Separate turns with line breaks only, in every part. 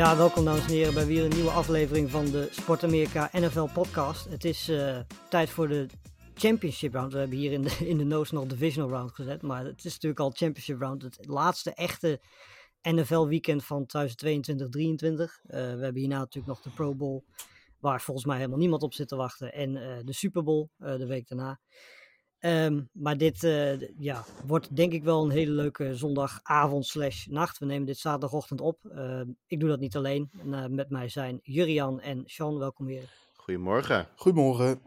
Ja, welkom dames en heren bij weer een nieuwe aflevering van de Sport Amerika NFL podcast. Het is eh, tijd voor de Championship Round. We hebben hier in de, in de notes nog Divisional Round gezet, maar het is natuurlijk al Championship Round. Het laatste echte NFL weekend van 2022-2023. Eh, we hebben hierna natuurlijk nog de Pro Bowl, waar volgens mij helemaal niemand op zit te wachten. En eh, de Super Bowl de week daarna. Ehm, maar dit eh, ja, wordt denk ik wel een hele leuke zondagavond slash nacht. We nemen dit zaterdagochtend op. Ehm, ik doe dat niet alleen. En, eh, met mij zijn Jurian en Sean. Welkom weer.
Goedemorgen.
Goedemorgen.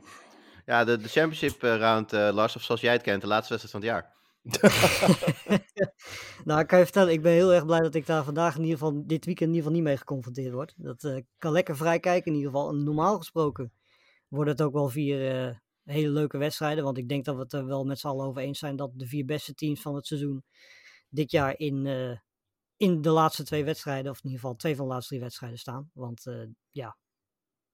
Ja, de, de championship eh, round, eh, Lars, of zoals jij het kent, de laatste wedstrijd van het jaar.
nou, ik kan je vertellen, ik ben heel erg blij dat ik daar vandaag in ieder geval, dit weekend in ieder geval niet mee geconfronteerd word. Dat eh, kan lekker vrij kijken in ieder geval. En normaal gesproken wordt het ook wel vier eh, hele leuke wedstrijden. Want ik denk dat we het er wel met z'n allen over eens zijn dat de vier beste teams van het seizoen dit jaar in, eh, in de laatste twee wedstrijden, of in ieder geval twee van de laatste drie wedstrijden staan. Want eh, ja,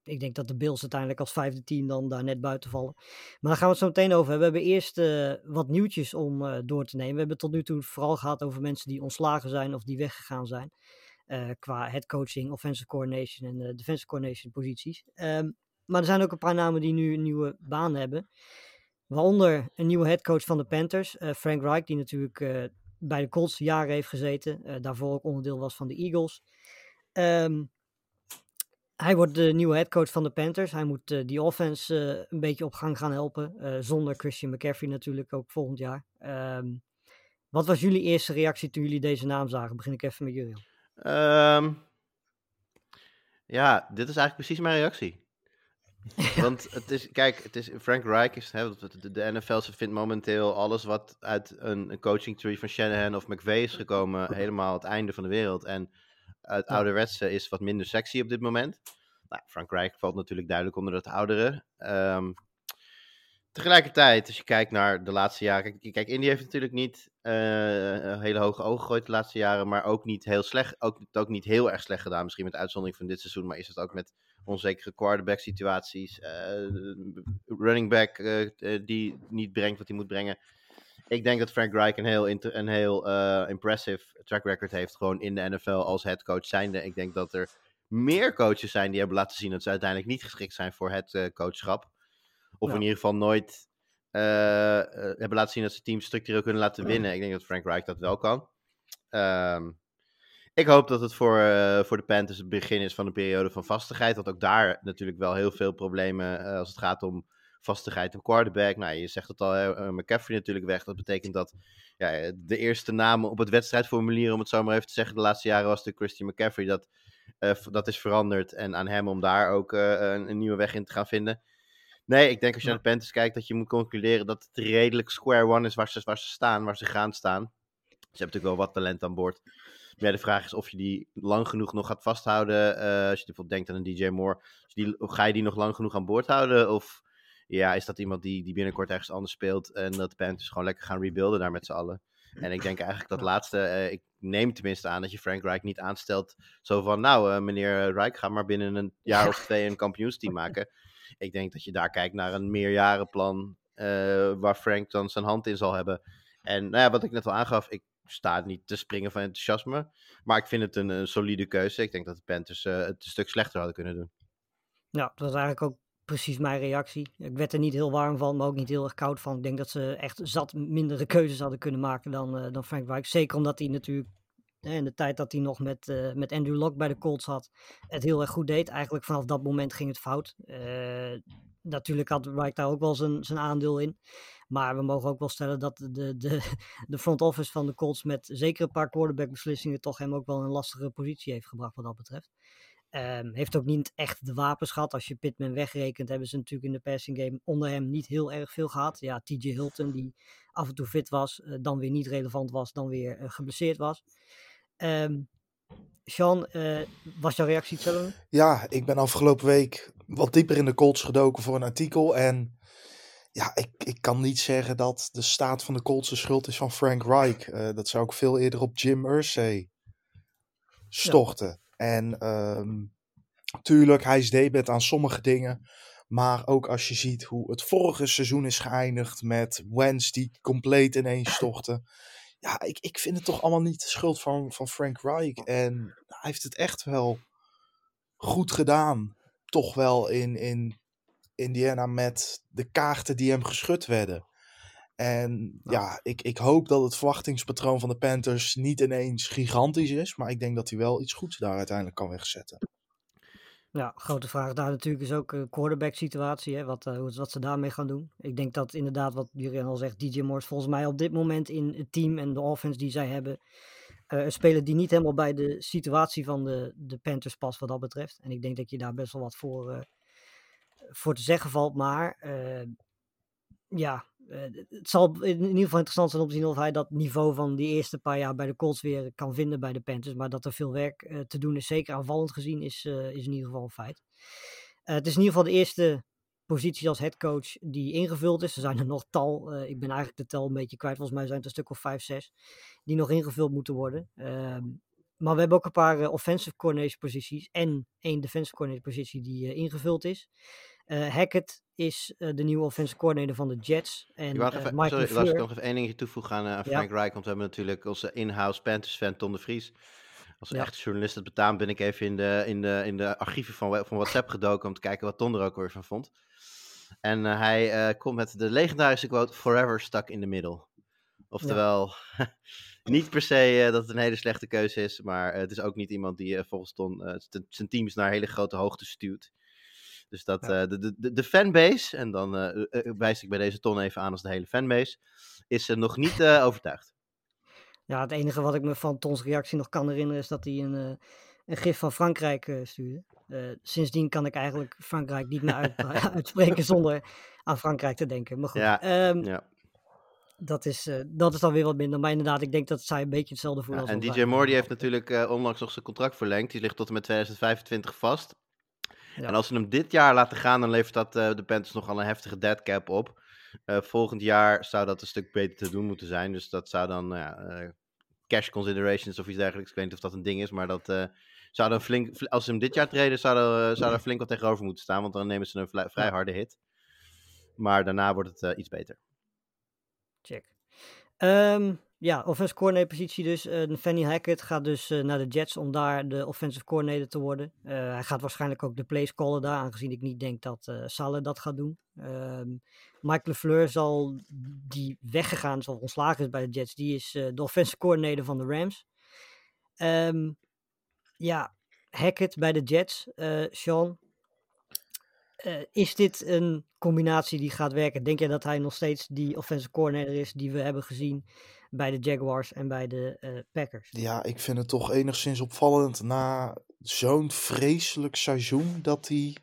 ik denk dat de Bills uiteindelijk als vijfde team dan daar net buiten vallen. Maar daar gaan we het zo meteen over hebben. We hebben eerst eh, wat nieuwtjes om door te nemen. We hebben tot nu toe vooral gehad over mensen die ontslagen zijn of die weggegaan zijn. qua headcoaching, offensive coordination en defensive coordination posities. Ehm, maar er zijn ook een paar namen die nu een nieuwe baan hebben. Waaronder een nieuwe headcoach van de Panthers, eh, Frank Reich, die natuurlijk eh, bij de Colts jaren heeft gezeten. eh, daarvoor ook onderdeel was van de Eagles. Ehm, hij wordt de nieuwe headcoach van de Panthers. Hij moet die offense een beetje op gang gaan helpen. zonder Christian McCaffrey natuurlijk ook volgend jaar. Ehm, wat was jullie eerste reactie toen jullie deze naam zagen? Begin ik even met jullie.
Ehm, ja, dit is eigenlijk precies mijn reactie. Want het is, kijk, het is Frank Reich is, hè, de, de- NFL ze vindt momenteel alles wat uit een, een coaching tree van Shanahan of McVay is gekomen, helemaal het einde van de wereld. En het ouderwetse is wat minder sexy op dit moment. Nou, Frank Reich valt natuurlijk duidelijk onder het oudere. Ehm, tegelijkertijd, als je kijkt naar de laatste jaren. Kijk, kijk Indy heeft natuurlijk niet een hele hoge ogen gegooid de laatste jaren. Maar ook niet heel slecht. Ook, ook niet heel erg slecht gedaan. Misschien met uitzondering van dit seizoen. Maar is het ook met onzekere quarterback situaties. eh, running back eh, eh, die niet brengt wat hij moet brengen. Ik denk dat Frank Reich een heel, een heel impressive track record heeft. Gewoon in de NFL als headcoach zijnde. Ik denk dat er meer coaches zijn die hebben laten zien dat ze uiteindelijk niet geschikt zijn voor het coachschap. Of
Ja.
in ieder geval nooit hebben laten zien dat ze teams structureel kunnen laten winnen. Ik denk dat Frank Reich dat wel kan. Ehm, ik hoop dat het voor, eh, voor de Panthers het begin is van een periode van vastigheid. Want ook daar natuurlijk wel heel veel problemen eh, als het gaat om vastigheid en quarterback. Nou, je zegt het al, eh, McCaffrey natuurlijk weg. Dat betekent dat ja, de eerste naam op het wedstrijdformulier, om het zo maar even te zeggen, de laatste jaren was de Christian McCaffrey. Dat, dat is veranderd en aan hem om daar ook een, een nieuwe weg in te gaan vinden. Nee, ik denk als je
Ja.
naar de Panthers kijkt, dat je moet concluderen dat het redelijk square one is waar ze, waar ze staan, waar ze gaan staan. Ze hebben natuurlijk wel wat talent aan boord. Ja, de vraag is of je die lang genoeg nog gaat vasthouden. eh, als je bijvoorbeeld denkt aan een DJ Moore, die, ga je die nog lang genoeg aan boord houden? Of ja, is dat iemand die, die binnenkort ergens anders speelt en dat de Panthers gewoon lekker gaan rebuilden daar met z'n allen? En ik denk eigenlijk dat laatste, eh, ik neem tenminste aan dat je Frank Reich niet aanstelt. Zo van, nou eh, meneer Reich, ga maar binnen een jaar of twee een kampioensteam maken. Ik denk dat je daar kijkt naar een meerjarenplan eh, waar Frank dan zijn hand in zal hebben. En nou ja, wat ik net al aangaf, ik sta niet te springen van enthousiasme. Maar ik vind het een, solide keuze. Ik denk dat de Panthers eh, het een stuk slechter hadden kunnen doen.
Ja, dat was eigenlijk ook precies mijn reactie. Ik werd er niet heel warm van, maar ook niet heel erg koud van. Ik denk dat ze echt zat mindere keuzes hadden kunnen maken dan, eh, dan Frank Reich. Zeker omdat hij natuurlijk in de tijd dat hij nog met, eh, met Andrew Locke bij de Colts had, het heel erg goed deed. Eigenlijk vanaf dat moment ging het fout. Natuurlijk had Reich daar ook wel zijn, zijn aandeel in. Maar we mogen ook wel stellen dat de, de, de front office van de Colts met zeker een paar quarterback beslissingen toch hem ook wel een lastige positie heeft gebracht wat dat betreft. Ehm, heeft ook niet echt de wapens gehad. Als je Pittman wegrekent, hebben ze natuurlijk in de passing game onder hem niet heel erg veel gehad. Ja, TJ Hilton, die af en toe fit was, eh, dan weer niet relevant was, dan weer eh, geblesseerd was. Ehm Sean, eh, was jouw reactie hetzelfde?
Ja, ik ben afgelopen week wat dieper in de Colts gedoken voor een artikel. En ja, ik, ik kan niet zeggen dat de staat van de Colts de schuld is van Frank Reich. Eh, dat zou ik veel eerder op Jim Irsay storten. En ehm tuurlijk, hij is debet aan sommige dingen. Maar ook als je ziet hoe het vorige seizoen is geëindigd met Wentz die compleet ineens stortte. Ja, ik, ik vind het toch allemaal niet de schuld van, van Frank Reich. En hij heeft het echt wel goed gedaan. Toch wel in, in Indiana met de kaarten die hem geschud werden. En ja, ik, ik hoop dat het verwachtingspatroon van de Panthers niet ineens gigantisch is. Maar ik denk dat hij wel iets goeds daar uiteindelijk kan wegzetten.
Ja, grote vraag daar natuurlijk is ook een quarterback situatie, hè, wat, eh, hoe- wat ze daarmee gaan doen. Ik denk dat inderdaad, wat Jurien al zegt, DJ Moore is volgens mij op dit moment in het team en de offense die zij hebben, eh, een speler die niet helemaal bij de situatie van de, de Panthers past wat dat betreft. En ik denk dat je daar best wel wat voor, eh, voor te zeggen valt, maar eh, ja, eh, het zal in ieder geval interessant zijn om te zien of hij dat niveau van die eerste paar jaar bij de Colts weer kan vinden bij de Panthers. Maar dat er veel werk eh, te doen is, zeker aanvallend gezien, is, is in ieder geval een feit. Het is in ieder geval de eerste positie als headcoach die ingevuld is. Er zijn er nog tal, ik ben eigenlijk de tel een beetje kwijt, volgens mij zijn het een stuk of vijf, zes, die nog ingevuld moeten worden. Ehm, maar we hebben ook een paar offensive coordinator posities en één defensive coordinator positie die ingevuld is. Eh, Hackett is eh, de nieuwe offensive coordinator van de Jets. En
nog even,
Mike
sorry, laat ik nog even één dingetje toevoegen aan,
Ja.
Frank Reich. Want we hebben natuurlijk onze in-house Panthers-fan Ton de Vries. Als
Ja.
echte journalist het betaamt, ben ik even in de, in de, in de archieven van, van WhatsApp gedoken om te kijken wat Ton er ook weer van vond. En hij komt met de legendarische quote, forever stuck in the middle. Oftewel, niet per se dat het een hele slechte keuze is, maar het is ook niet iemand die volgens Ton zijn teams naar hele grote hoogte stuurt. Dus dat
Ja.
eh, de, de, de, fanbase, en dan eh, wijs ik bij deze Ton even aan als de hele fanbase, is nog niet overtuigd.
Ja, het enige wat ik me van Tons reactie nog kan herinneren is dat hij een, een gif van Frankrijk stuurde. Sindsdien kan ik eigenlijk Frankrijk niet meer uit, uitspreken zonder aan Frankrijk te denken. Maar goed,
Ja,
ehm,
Ja.
dat, is, dat is dan weer wat minder. Maar inderdaad, ik denk dat zij een beetje hetzelfde
Ja,
voelen als
en DJ. Moore die heeft natuurlijk onlangs nog zijn contract verlengd. Die ligt tot en met 2025 vast.
Ja.
En als ze hem dit jaar laten gaan, dan levert dat eh, de Panthers nogal een heftige dead cap op. Eh, volgend jaar zou dat een stuk beter te doen moeten zijn. Dus dat zou dan ja, eh, cash considerations of iets dergelijks. Ik weet niet of dat een ding is, maar dat zou dan flink. fl- Als ze hem dit jaar treden, zou er, zou er flink wat tegenover moeten staan. Want dan nemen ze een vrij harde hit. Maar daarna wordt het iets beter.
Check. Ehm, ja, offensive coordinator positie dus. Eh Fanny Hackett gaat dus eh, naar de Jets om daar de offensive coordinator te worden. Eh, hij gaat waarschijnlijk ook de plays callen daar, aangezien ik niet denk dat Saleh dat gaat doen. Ehm Mike LeFleur zal, die weggegaan of ontslagen is bij de Jets, die is de offensive coordinator van de Rams. Ehm, ja, Hackett bij de Jets, Sean. Eh, is dit een combinatie die gaat werken? Denk je dat hij nog steeds die offensive coordinator is die we hebben gezien bij de Jaguars en bij de eh, Packers?
Ja, ik vind het toch enigszins opvallend na zo'n vreselijk seizoen dat hij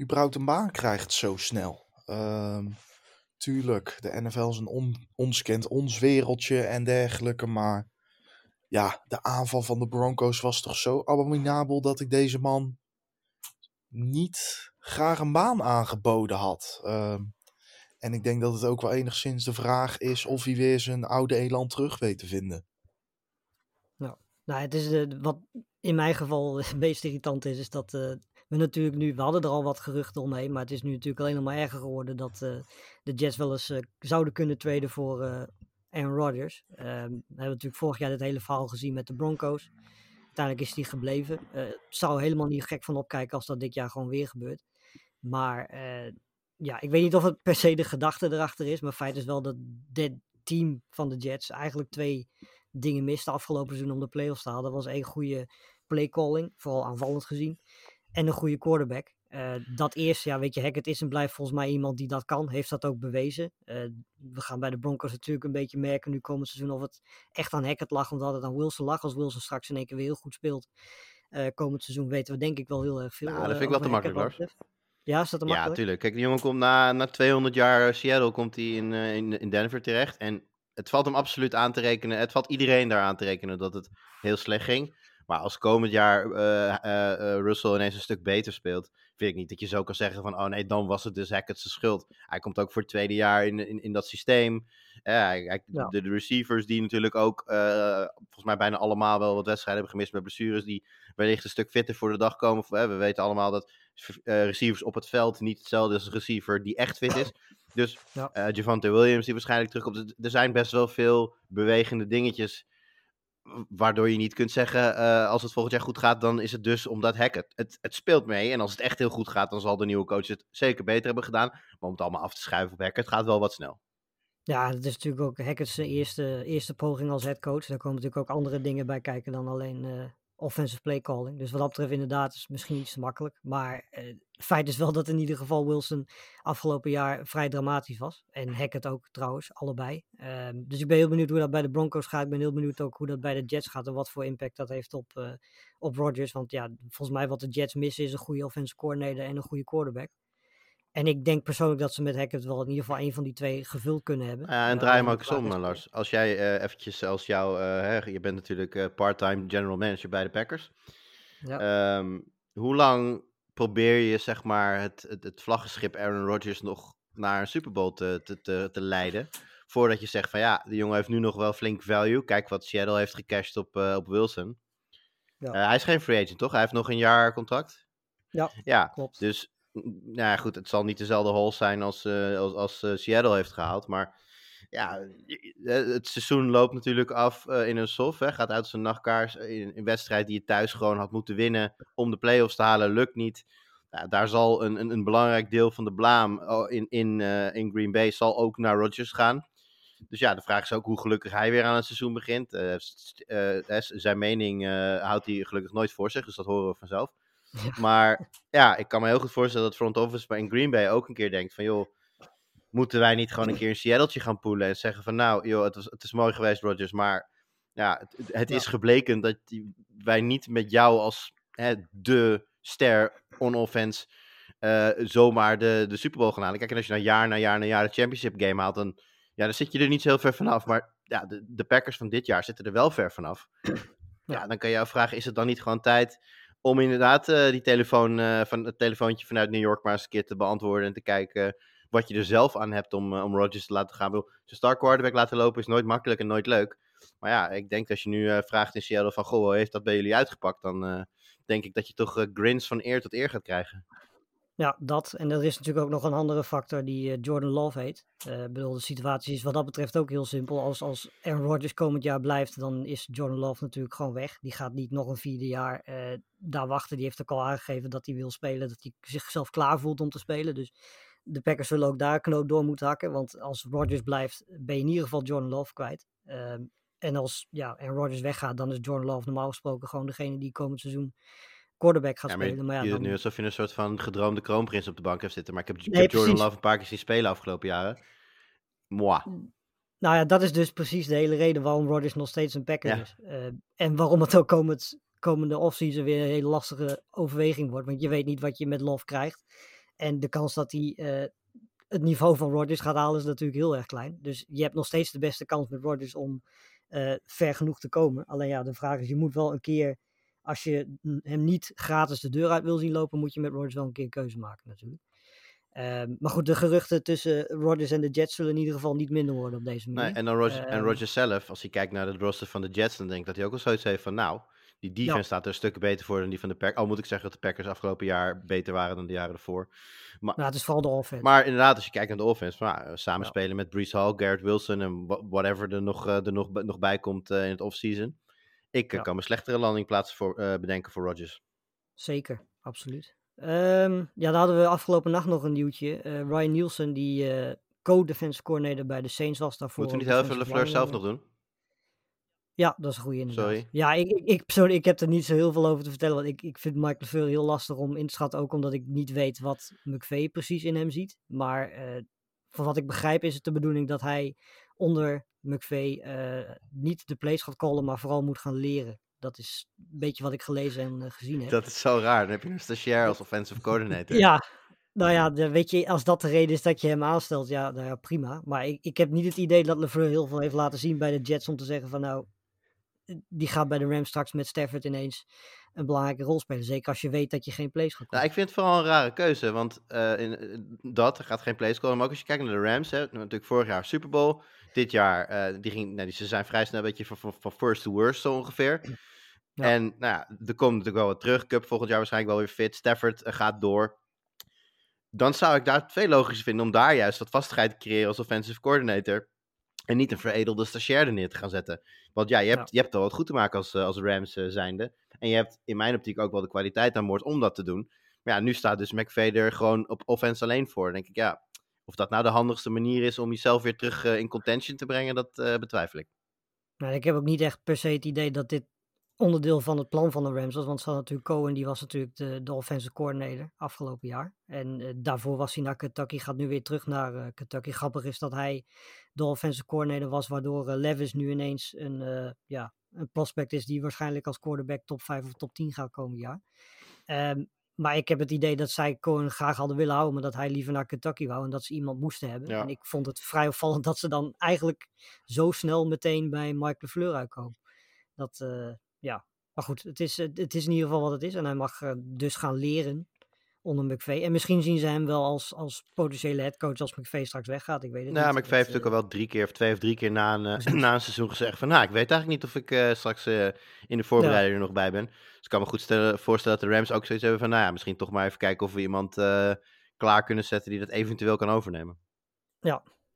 überhaupt een baan krijgt zo snel. Ehm, tuurlijk, de NFL is een on, ons ons wereldje en dergelijke, maar ja, de aanval van de Broncos was toch zo abominabel dat ik deze man niet graag een baan aangeboden had. Ehm, en ik denk dat het ook wel enigszins de vraag is of hij weer zijn oude elan terug weet te vinden.
Nou, het is wat in mijn geval het meest irritant is, is dat eh, we natuurlijk nu, we hadden er al wat geruchten omheen, maar het is nu natuurlijk alleen nog maar erger geworden dat eh, de Jets wel eens eh, zouden kunnen traden voor Aaron Rodgers. Ehm, we hebben natuurlijk vorig jaar dit hele verhaal gezien met de Broncos. Uiteindelijk is die gebleven. Het zou helemaal niet gek van opkijken als dat dit jaar gewoon weer gebeurt. Maar eh, ja, ik weet niet of het per se de gedachte erachter is, maar feit is wel dat dit team van de Jets eigenlijk twee dingen miste afgelopen seizoen om de playoffs te halen. Dat was één goede playcalling, vooral aanvallend gezien. En een goede quarterback. Eh, dat eerste, ja, weet je, Hackett is en blijft volgens mij iemand die dat kan. Heeft dat ook bewezen. Eh, we gaan bij de Broncos natuurlijk een beetje merken nu komend seizoen of het echt aan Hackett lag. Omdat het aan Wilson lag. Als Wilson straks in één keer weer heel goed speelt. Komend seizoen weten we denk ik wel heel erg veel.
Nou, dat vind ik wel te makkelijk,
betreft. Ja, is dat te
Ja,
makkelijk?
tuurlijk. Kijk, die jongen komt na, na 200 jaar Seattle komt hij in, eh, in, in Denver terecht. En het valt hem absoluut aan te rekenen. Het valt iedereen daar aan te rekenen dat het heel slecht ging. Maar als komend jaar eh, eh, eh, Russell ineens een stuk beter speelt, vind ik niet dat je zo kan zeggen van, oh nee, dan was het dus Hackett zijn schuld. Hij komt ook voor het tweede jaar in, in, in dat systeem. Eh, hij- hij-
Ja.
de, de receivers die natuurlijk ook, eh, volgens mij bijna allemaal wel wat wedstrijden hebben gemist met blessures, die wellicht een stuk fitter voor de dag komen. Eh, we weten allemaal dat eh, receivers op het veld niet hetzelfde als een receiver die echt fit is. Dus
Ja.
eh Javante Williams die waarschijnlijk terugkomt. Er zijn best wel veel bewegende dingetjes waardoor je niet kunt zeggen, eh, als het volgend jaar goed gaat, dan is het dus omdat Hackett. Het, het speelt mee en als het echt heel goed gaat, dan zal de nieuwe coach het zeker beter hebben gedaan. Maar om het allemaal af te schuiven op Hackett gaat wel wat snel.
Ja, dat is natuurlijk ook Hackett's eerste, eerste poging als headcoach. Daar komen natuurlijk ook andere dingen bij kijken dan alleen offensive play calling. Dus wat dat betreft inderdaad is het misschien iets te makkelijk. Maar eh, feit is wel dat in ieder geval Wilson afgelopen jaar vrij dramatisch was. En Hackett ook trouwens, allebei. Ehm, dus ik ben heel benieuwd hoe dat bij de Broncos gaat. Ik ben heel benieuwd ook hoe dat bij de Jets gaat en wat voor impact dat heeft op, eh op Rodgers. Want ja, volgens mij wat de Jets missen is een goede offensive coordinator en een goede quarterback. En ik denk persoonlijk dat ze met Hackett wel in ieder geval een van die twee gevuld kunnen hebben.
Ja, en
Eh,
draai hem ook eens om, eh, Lars. Als jij eh, eventjes als jou, eh, hè, je bent natuurlijk eh, part-time general manager bij de Packers.
Ja.
Ehm, hoe lang probeer je zeg maar het, het, het vlaggenschip Aaron Rodgers nog naar een Super Bowl te, te, te, te leiden? Voordat je zegt van ja, de jongen heeft nu nog wel flink value. Kijk wat Seattle heeft gecashed op, op Wilson.
Ja.
Hij is geen free agent, toch? Hij heeft nog een jaar contract.
Ja,
Ja,
klopt.
dus nou ja, goed, het zal niet dezelfde hol zijn als, eh, als, als eh, Seattle heeft gehaald. Maar ja, eh, het seizoen loopt natuurlijk af in een soft. Hè, gaat uit zijn nachtkaars. In een wedstrijd die je thuis gewoon had moeten winnen om de play-offs te halen, lukt niet. Daar zal een, een, een belangrijk deel van de blaam oh, in, in, in Green Bay zal ook naar Rodgers gaan. Dus ja, de vraag is ook hoe gelukkig hij weer aan het seizoen begint. Zijn mening houdt hij gelukkig nooit voor zich, dus dat horen we vanzelf. Maar ja, ik kan me heel goed voorstellen dat front office in Green Bay ook een keer denkt van joh, moeten wij niet gewoon een keer een Seattle gaan poelen en zeggen van nou joh, het, was, het is mooi geweest Rodgers, maar ja, het, het is gebleken dat wij niet met jou als hè, de ster on offense eh, zomaar de, de Super Bowl gaan halen. Kijk, en als je nou jaar na jaar na jaar de championship game haalt, dan, ja, dan zit je er niet zo heel ver vanaf. Maar ja, de, de Packers van dit jaar zitten er wel ver vanaf. Ja, dan kan je afvragen, is het dan niet gewoon tijd om inderdaad eh, die telefoon, eh, van, het telefoontje vanuit New York maar eens een keer te beantwoorden en te kijken wat je er zelf aan hebt om, eh, om Rodgers te laten gaan. Zijn star quarterback laten lopen is nooit makkelijk en nooit leuk. Maar ja, ik denk dat als je nu vraagt in Seattle van, goh, heeft dat bij jullie uitgepakt? Dan denk ik dat je toch grins van eer tot eer gaat krijgen.
Ja, dat. En er is natuurlijk ook nog een andere factor die eh, Jordan Love heet. Ik bedoel, de situatie is wat dat betreft ook heel simpel. Als, als Aaron Rodgers komend jaar blijft, dan is Jordan Love natuurlijk gewoon weg. Die gaat niet nog een vierde jaar eh, daar wachten. Die heeft ook al aangegeven dat hij wil spelen, dat hij zichzelf klaar voelt om te spelen. Dus de Packers zullen ook daar knoop door moeten hakken. Want als Rodgers blijft, ben je in ieder geval Jordan Love kwijt. Ehm, en als ja, Aaron Rodgers weggaat, dan is Jordan Love normaal gesproken gewoon degene die komend seizoen quarterback gaat
Ja, maar
spelen. Maar ja,
je doet
dan,
nu alsof je een soort van gedroomde kroonprins op de bank hebt zitten. Maar ik heb,
Nee,
Jordan
precies.
Love een paar keer zien spelen afgelopen jaren. Moi.
Nou ja, dat is dus precies de hele reden waarom Rodgers nog steeds een Packer
Ja.
is. Eh, en waarom het ook komend, komende offseason weer een hele lastige overweging wordt. Want je weet niet wat je met Love krijgt. En de kans dat hij eh, het niveau van Rodgers gaat halen is natuurlijk heel erg klein. Dus je hebt nog steeds de beste kans met Rodgers om eh, ver genoeg te komen. Alleen ja, de vraag is, je moet wel een keer, als je hem niet gratis de deur uit wil zien lopen, moet je met Rodgers wel een keer een keuze maken natuurlijk. Ehm, maar goed, de geruchten tussen Rodgers en de Jets zullen in ieder geval niet minder worden op deze manier.
Nee, en dan Rodgers, en
Ehm,
Rodgers zelf, als hij kijkt naar het roster van de Jets, dan denk ik dat hij ook wel zoiets heeft van, nou, die defense
Ja.
staat er een stuk beter voor dan die van de Packers. Al moet ik zeggen dat de Packers afgelopen jaar beter waren dan de jaren ervoor. Maar,
Nou, het is vooral de offense.
maar inderdaad, als je kijkt naar de offense, van, nou, samen
Ja.
spelen met Brees Hall, Garrett Wilson en wha- whatever er nog, eh, er nog, nog bij komt eh, in het offseason. Ik eh,
Ja.
kan me slechtere landingplaatsen voor, eh, bedenken voor Rodgers.
Zeker, absoluut. Ehm, ja, dan hadden we afgelopen nacht nog een nieuwtje. Eh, Ryan Nielsen, die co-defensive coordinator bij de Saints was daarvoor.
Moeten we niet heel even
defensive
LeFleur zelf nog doen?
Ja, dat is een goede inderdaad.
Sorry.
Ja, ik, ik, ik, persoonlijk, ik heb er niet zo heel veel over te vertellen. Want ik, ik vind Mike LeFleur heel lastig om in te schatten. Ook omdat ik niet weet wat McVay precies in hem ziet. Maar van wat ik begrijp is het de bedoeling dat hij onder McVay eh, niet de plays gaat callen, maar vooral moet gaan leren. Dat is een beetje wat ik gelezen en eh, gezien heb.
Dat is zo raar. Dan heb je een stagiair als offensive coordinator.
Ja, nou ja, de- weet je, als dat de reden is dat je hem aanstelt, ja, nou ja prima. Maar ik, ik heb niet het idee dat LeFleur heel veel heeft laten zien bij de Jets om te zeggen van nou, die gaat bij de Rams straks met Stafford ineens een belangrijke rol spelen. Zeker als je weet dat je geen plays gaat
Nou, ik vind het vooral een rare keuze, want eh, in, dat gaat geen plays komen. Maar ook als je kijkt naar de Rams, hè, natuurlijk vorig jaar Super Bowl. Dit jaar, eh, die ging, nou, die, ze zijn vrij snel een beetje van, van, van first to worst zo ongeveer.
Ja.
En nou ja, er komt natuurlijk wel wat terug. Cup volgend jaar waarschijnlijk wel weer fit. Stafford eh, gaat door. Dan zou ik daar het veel logischer vinden om daar juist wat vastigheid te creëren als offensive coordinator. En niet een veredelde stagiair er neer te gaan zetten. Want ja, je hebt,
Ja.
je hebt wel wat goed te maken als, eh, als Rams zijnde. En je hebt in mijn optiek ook wel de kwaliteit aan boord om dat te doen. Maar ja, nu staat dus McVay er gewoon op offense alleen voor. Dan denk ik, ja, of dat nou de handigste manier is om jezelf weer terug eh, in contention te brengen, dat eh, betwijfel ik.
Nou, ik heb ook niet echt per se het idee dat dit onderdeel van het plan van de Rams was. Want ze natuurlijk Cohen, die was natuurlijk de, de offensive afgelopen jaar. En eh, daarvoor was hij naar Kentucky, gaat nu weer terug naar eh, Kentucky. Grappig is dat hij de offensive coordinator was, waardoor Levis nu ineens een, ja, een prospect is die waarschijnlijk als quarterback top 5 of top 10 gaat komend jaar. Ehm, maar ik heb het idee dat zij Cohen graag hadden willen houden, maar dat hij liever naar Kentucky wou en dat ze iemand moesten hebben.
Ja.
En ik vond het vrij opvallend dat ze dan eigenlijk zo snel meteen bij Mike LeFleur uitkomen. Dat, eh, ja. Maar goed, het is, het het is in ieder geval wat het is. En hij mag eh, dus gaan leren onder. En misschien zien ze hem wel als, als potentiële headcoach als McVay straks weggaat. Ik weet het
Nou,
niet.
McVay heeft natuurlijk al wel drie keer of twee of drie keer na een, eh, na een seizoen gezegd van... Nou, ik weet eigenlijk niet of ik eh, straks eh, in de voorbereiding er nog bij ben. Dus ik kan me goed stellen, voorstellen dat de Rams ook zoiets hebben van... Nou ja, misschien toch maar even kijken of we iemand eh, klaar kunnen zetten die dat eventueel kan overnemen.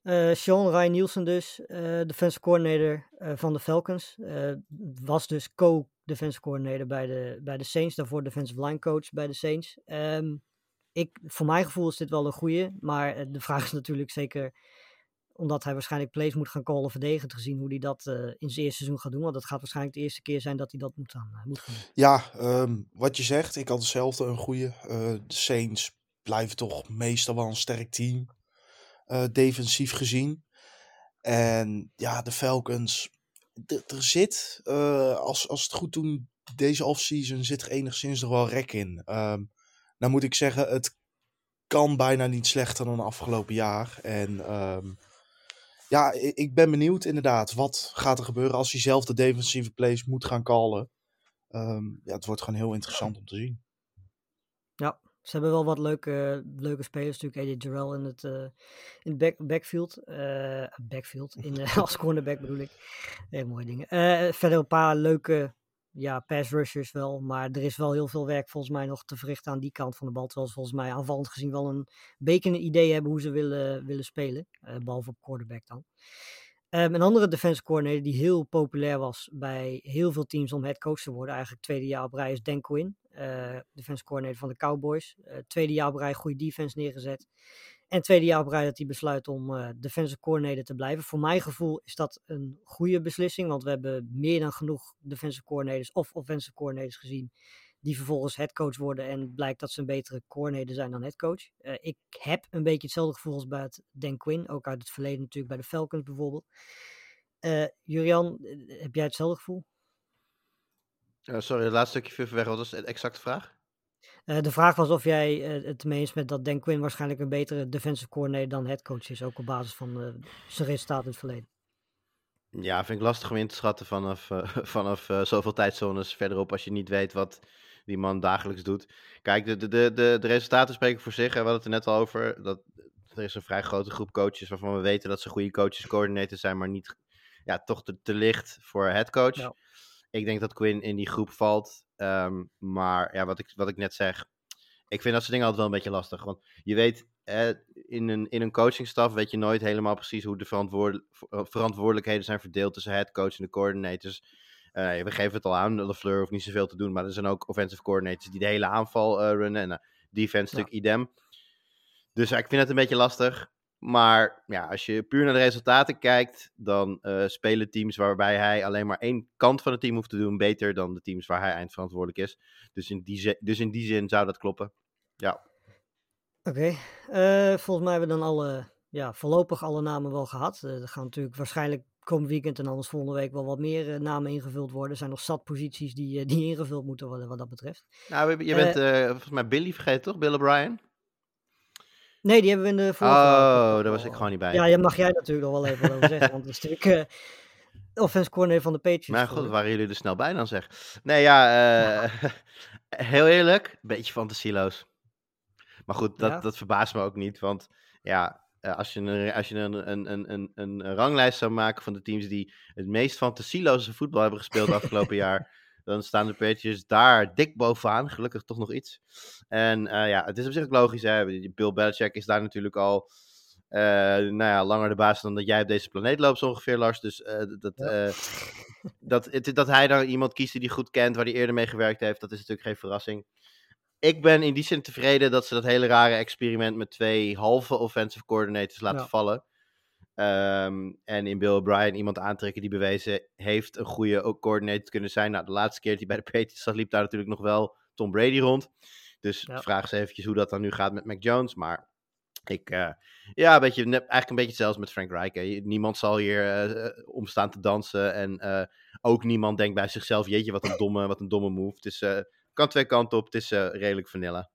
eh, Sean Ryan Nielsen dus, eh defensive coordinator eh, van de Falcons. eh, was dus co-defensive coordinator bij de, bij de Saints. Daarvoor defensive line coach bij de Saints. Ehm, ik, voor mijn gevoel is dit wel een goeie. Maar eh, de vraag is natuurlijk zeker omdat hij waarschijnlijk plays moet gaan callen verdedigen. Te zien hoe hij dat eh, in zijn eerste seizoen gaat doen. Want dat gaat waarschijnlijk de eerste keer zijn dat hij dat moet gaan, eh, moet doen.
Ja, ehm, wat je zegt, ik had hetzelfde een goede. De Saints blijven toch meestal wel een sterk team, defensief gezien. En ja, de Falcons, er zit, eh, als, als het goed doen, deze offseason zit er enigszins nog wel rek in. Ehm nou moet ik zeggen, het kan bijna niet slechter dan afgelopen jaar. En ehm, ja, ik, ik ben benieuwd inderdaad, wat gaat er gebeuren als hij zelf de defensieve plays moet gaan callen. Ehm, ja, het wordt gewoon heel interessant om te zien.
Ze hebben wel wat leuke, leuke spelers. Natuurlijk AJ Jarrell in het, eh, in het back, backfield. eh, backfield. In, eh, als cornerback bedoel ik. Heel mooie dingen. Verder een paar leuke ja, pass rushers wel. Maar er is wel heel veel werk volgens mij nog te verrichten aan die kant van de bal. Terwijl ze volgens mij aanvallend gezien wel een beetje een idee hebben hoe ze willen, willen spelen. eh, behalve op quarterback dan. Ehm, een andere defensive coordinator die heel populair was bij heel veel teams om head coach te worden. Eigenlijk tweede jaar op rij is Dan Quinn. Eh defensive coordinator van de Cowboys. Eh, tweede jaar goede defense neergezet. En tweede jaar dat hij besluit om eh defensive coordinator te blijven. Voor mijn gevoel is dat een goede beslissing. Want we hebben meer dan genoeg defensive coordinators of offensive coordinators gezien. Die vervolgens headcoach worden en blijkt dat ze een betere coordinator zijn dan headcoach. Ik heb een beetje hetzelfde gevoel als bij Dan Quinn. Ook uit het verleden natuurlijk bij de Falcons bijvoorbeeld. Eh Jurian, heb jij hetzelfde gevoel?
Eh, sorry, het laatste stukje viel weg. Wat was de exacte vraag?
Eh, de vraag was of jij eh, het mee eens met dat Dan Quinn waarschijnlijk een betere defensive coordinator dan headcoach is. Ook op basis van zijn resultaten in het verleden.
Ja, vind ik lastig om in te schatten vanaf, vanaf zoveel tijdzones verderop als je niet weet wat die man dagelijks doet. Kijk, de, de, de, de, resultaten spreken voor zich. En we hadden het er net al over. Dat, er is een vrij grote groep coaches waarvan we weten dat ze goede coaches, coördinators zijn, maar niet ja, toch te, te licht voor headcoach.
Ja.
Ik denk dat Quinn in die groep valt. Ehm, maar ja, wat ik, wat ik net zeg, ik vind dat soort dingen altijd wel een beetje lastig. Want je weet, eh, in een, in een coachingstaf weet je nooit helemaal precies hoe de verantwoord, ver- verantwoordelijkheden zijn verdeeld tussen headcoach en de coordinators. Eh, we geven het al aan, LeFleur hoeft niet zoveel te doen, maar er zijn ook offensive coordinators die de hele aanval eh, runnen. En uh, defense
Ja.
natuurlijk idem. Dus ik vind het een beetje lastig. Maar ja, als je puur naar de resultaten kijkt, dan eh, spelen teams waarbij hij alleen maar één kant van het team hoeft te doen beter dan de teams waar hij eindverantwoordelijk is. Dus in die, dus in die zin zou dat kloppen. Ja,
Oké, eh, volgens mij hebben we dan alle, ja, voorlopig alle namen wel gehad. Eh, er gaan natuurlijk waarschijnlijk komend weekend en anders volgende week wel wat meer namen ingevuld worden. Er zijn nog zat posities die, die ingevuld moeten worden wat dat betreft.
Nou, je bent volgens mij Billy vergeten, toch? Bill O'Brien?
Nee, die hebben we in de vorige
Oh, daar was ik gewoon niet bij.
Ja, daar mag jij natuurlijk nog wel even over zeggen. Want dat is natuurlijk eh offense corner van de Patriots.
Maar goed, waren jullie er snel bij dan zeg. Nee, ja, eh, heel eerlijk, een beetje fantasieloos. Maar goed, dat,
Ja.
dat verbaast me ook niet, want ja, eh, als je, een, als je een, een, een, een, een ranglijst zou maken van de teams die het meest fantasieloze voetbal hebben gespeeld afgelopen jaar, dan staan de Patriots daar dik bovenaan, gelukkig toch nog iets. En eh, ja, het is op zich logisch, hè. Bill Belichick is daar natuurlijk al eh, nou ja, langer de baas dan dat jij op deze planeet loopt, zo ongeveer, Lars. Dus eh, dat,
Ja.
dat, het, dat hij dan iemand kiest die hij goed kent, waar hij eerder mee gewerkt heeft, dat is natuurlijk geen verrassing. Ik ben in die zin tevreden dat ze dat hele rare experiment met twee halve offensive coordinators laten
Ja.
vallen. Ehm, en in Bill O'Brien iemand aantrekken die bewezen heeft een goede ook coordinator te kunnen zijn. Nou, de laatste keer dat hij bij de Patriots zat, liep daar natuurlijk nog wel Tom Brady rond. Dus
Ja.
vraag eens eventjes hoe dat dan nu gaat met Mac Jones. Maar ik, eh, ja, een beetje, eigenlijk een beetje hetzelfde met Frank Reich. hè. Niemand zal hier eh, eh, om staan te dansen. En ook niemand denkt bij zichzelf, jeetje, wat een domme, wat een domme move. Het is, kan twee kanten op, het is redelijk vanilla.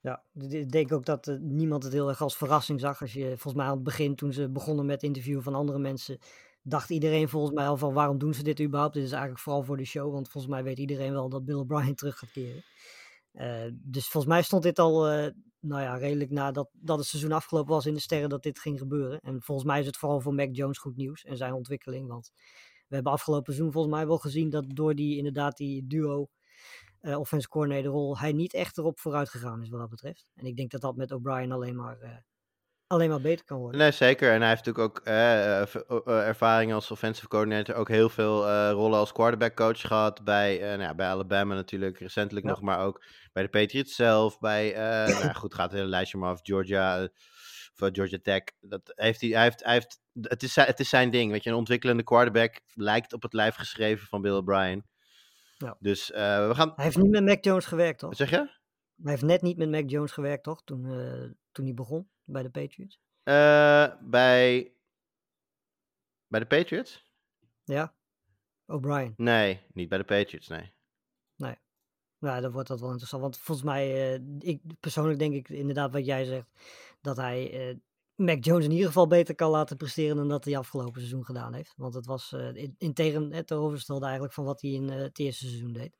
Ja, ik denk ook dat eh, niemand het heel erg als verrassing zag. Als je volgens mij aan het begin, toen ze begonnen met interview van andere mensen, dacht iedereen volgens mij al van waarom doen ze dit überhaupt? Dit is eigenlijk vooral voor de show, want volgens mij weet iedereen wel dat Bill O'Brien terug gaat keren. Eh, dus volgens mij stond dit al, eh, nou ja, redelijk nadat dat het seizoen afgelopen was in de sterren dat dit ging gebeuren. En volgens mij is het vooral voor Mac Jones goed nieuws en zijn ontwikkeling, want we hebben afgelopen seizoen volgens mij wel gezien dat door die inderdaad die duo eh offense coordinator rol hij niet echt erop vooruit gegaan is wat dat betreft. En ik denk dat dat met O'Brien alleen maar, eh, alleen maar beter kan worden.
Nee, zeker. En hij heeft natuurlijk ook eh, ervaring als offensive coordinator. Ook heel veel rollen als quarterback coach gehad. Bij, nou ja, bij Alabama natuurlijk, recentelijk
Ja.
nog. Maar ook bij de Patriots zelf. Bij, nou goed, gaat het hele lijstje maar af. Georgia, of eh, Georgia Tech. Dat heeft hij, hij heeft, hij heeft, het, is, zijn- het is zijn ding. Weet je, een ontwikkelende quarterback lijkt op het lijf geschreven van Bill O'Brien.
Ja.
Dus eh, we gaan...
Hij heeft niet met Mac Jones gewerkt, toch?
Wat zeg je?
Hij heeft net niet met Mac Jones gewerkt, toch? Toen, eh, toen hij begon bij de Patriots.
Eh, bij... Bij de Patriots?
Ja? O'Brien.
Nee, niet bij de Patriots, nee.
Nou, dan wordt dat wel interessant. Want volgens mij, ik, persoonlijk denk ik inderdaad wat jij zegt. Dat hij Mac Jones in ieder geval beter kan laten presteren dan dat hij afgelopen seizoen gedaan heeft. Want het was eh, in, in tegen het tegenovergestelde eigenlijk van wat hij in eh, het eerste seizoen deed.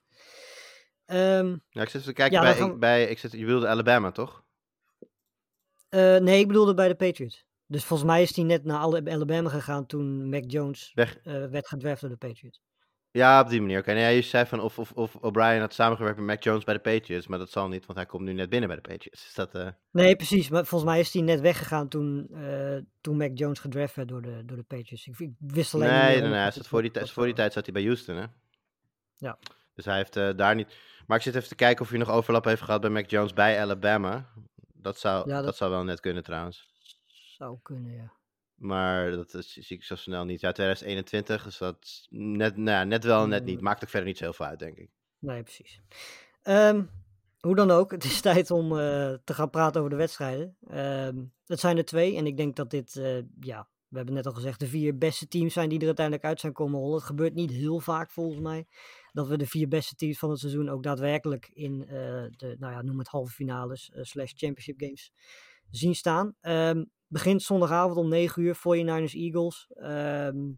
Ehm,
Ja, ik zit te kijken
Ja,
bij,
gaan
bij ik zit, je wilde Alabama, toch?
eh, nee, ik bedoelde bij de Patriots. Dus volgens mij is hij net naar Ala- Alabama gegaan toen Mac Jones eh, werd gedraft door de Patriots.
Ja, op die manier. Oké, nee, ja, je zei van of, of, of O'Brien had samengewerkt met Mac Jones bij de Patriots, maar dat zal niet, want hij komt nu net binnen bij de Patriots. Dus dat, eh,
Nee, precies. Maar volgens mij is hij net weggegaan toen, eh, toen Mac Jones gedraft werd door de, door de Patriots. Ik, ik wist alleen niet
nee,
meer
nee, nee, hij
100%
zat voor, die, tijd- voor die tijd zat hij bij Houston, hè?
Ja.
Dus hij heeft eh, daar niet... Maar ik zit even te kijken of hij nog overlap heeft gehad bij Mac Jones bij Alabama. Dat zou,
Ja,
dat...
dat-
zou wel net kunnen trouwens.
Zou kunnen, ja.
Maar dat is, zie ik zo snel niet. Ja, 2021, dus dat net, nou ja, net wel en net niet.
Mm.
Maakt ook verder niet zo heel veel uit, denk ik.
Nee, precies. Ehm, hoe dan ook, het is tijd om eh, te gaan praten over de wedstrijden. Ehm, het zijn er twee en ik denk dat dit, eh, ja, we hebben net al gezegd, de vier beste teams zijn die er uiteindelijk uit zijn komen rollen. Het gebeurt niet heel vaak volgens mij dat we de vier beste teams van het seizoen ook daadwerkelijk in eh, de, nou ja, noem het halve finales slash championship games zien staan. Ehm, begint zondagavond om 9 uur, 49ers Eagles. Ehm,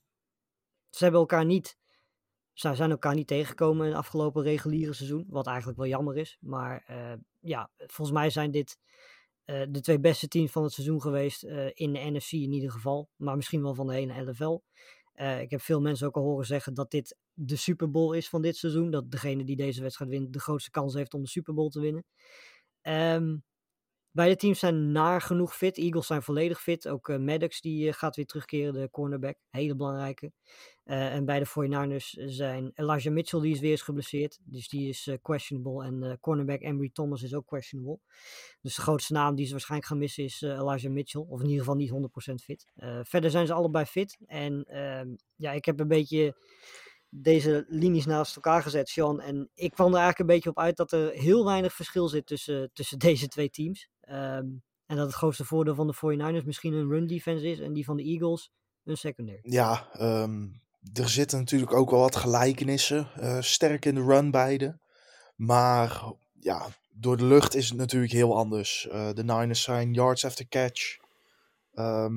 ze hebben elkaar niet ze zijn elkaar niet tegengekomen in het afgelopen reguliere seizoen. Wat eigenlijk wel jammer is. Maar eh, ja, volgens mij zijn dit eh, de twee beste teams van het seizoen geweest. eh, in de NFC in ieder geval. Maar misschien wel van de hele NFL. Ik heb veel mensen ook al horen zeggen dat dit de Super Bowl is van dit seizoen. Dat degene die deze wedstrijd wint de grootste kans heeft om de Super Bowl te winnen. Ehm, beide teams zijn naar genoeg fit. Eagles zijn volledig fit. Ook eh, Maddox die eh, gaat weer terugkeren, de cornerback. Hele belangrijke. Eh, en bij de 49ers zijn Elijah Mitchell, die is weer eens geblesseerd. Dus die is questionable. En cornerback Embry Thomas is ook questionable. Dus de grootste naam die ze waarschijnlijk gaan missen is Elijah Mitchell. Of in ieder geval niet 100% fit. Verder zijn ze allebei fit. En ehm, ja, ik heb een beetje deze linies naast elkaar gezet, Sean. En ik kwam er eigenlijk een beetje op uit dat er heel weinig verschil zit tussen, tussen deze twee teams. Ehm, en dat het grootste voordeel van de 49ers misschien hun run defense is. En die van de Eagles een secondary.
Ja, ehm, er zitten natuurlijk ook wel wat gelijkenissen. eh, sterk in de run beide. Maar ja, door de lucht is het natuurlijk heel anders. Eh, de Niners zijn yards after catch. Ehm,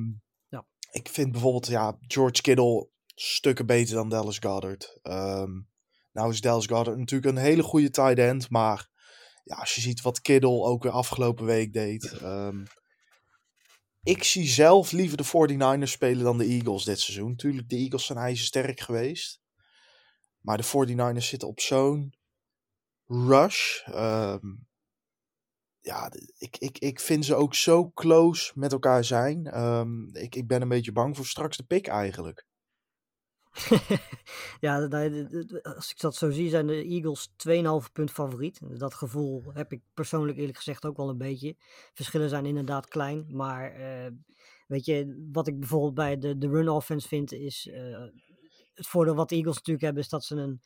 Ja.
Ik vind bijvoorbeeld ja, George Kittle stukken beter dan Dallas Goddard. Nou is Dallas Goddard natuurlijk een hele goede tight end. Maar ja, als je ziet wat Kittle ook weer afgelopen week deed. ehm, ik zie zelf liever de 49ers spelen dan de Eagles dit seizoen. Tuurlijk, de Eagles zijn ijzersterk geweest. Maar de 49ers zitten op zo'n rush. Ehm, ja, ik, ik, ik vind ze ook zo close met elkaar zijn. Ehm, ik, ik ben een beetje bang voor straks de pick eigenlijk.
ja, als ik dat zo zie, zijn de Eagles 2,5 punt favoriet. Dat gevoel heb ik persoonlijk eerlijk gezegd ook wel een beetje. Verschillen zijn inderdaad klein, maar eh, weet je, wat ik bijvoorbeeld bij de, de run offense vind, is eh, het voordeel wat de Eagles natuurlijk hebben, is dat ze een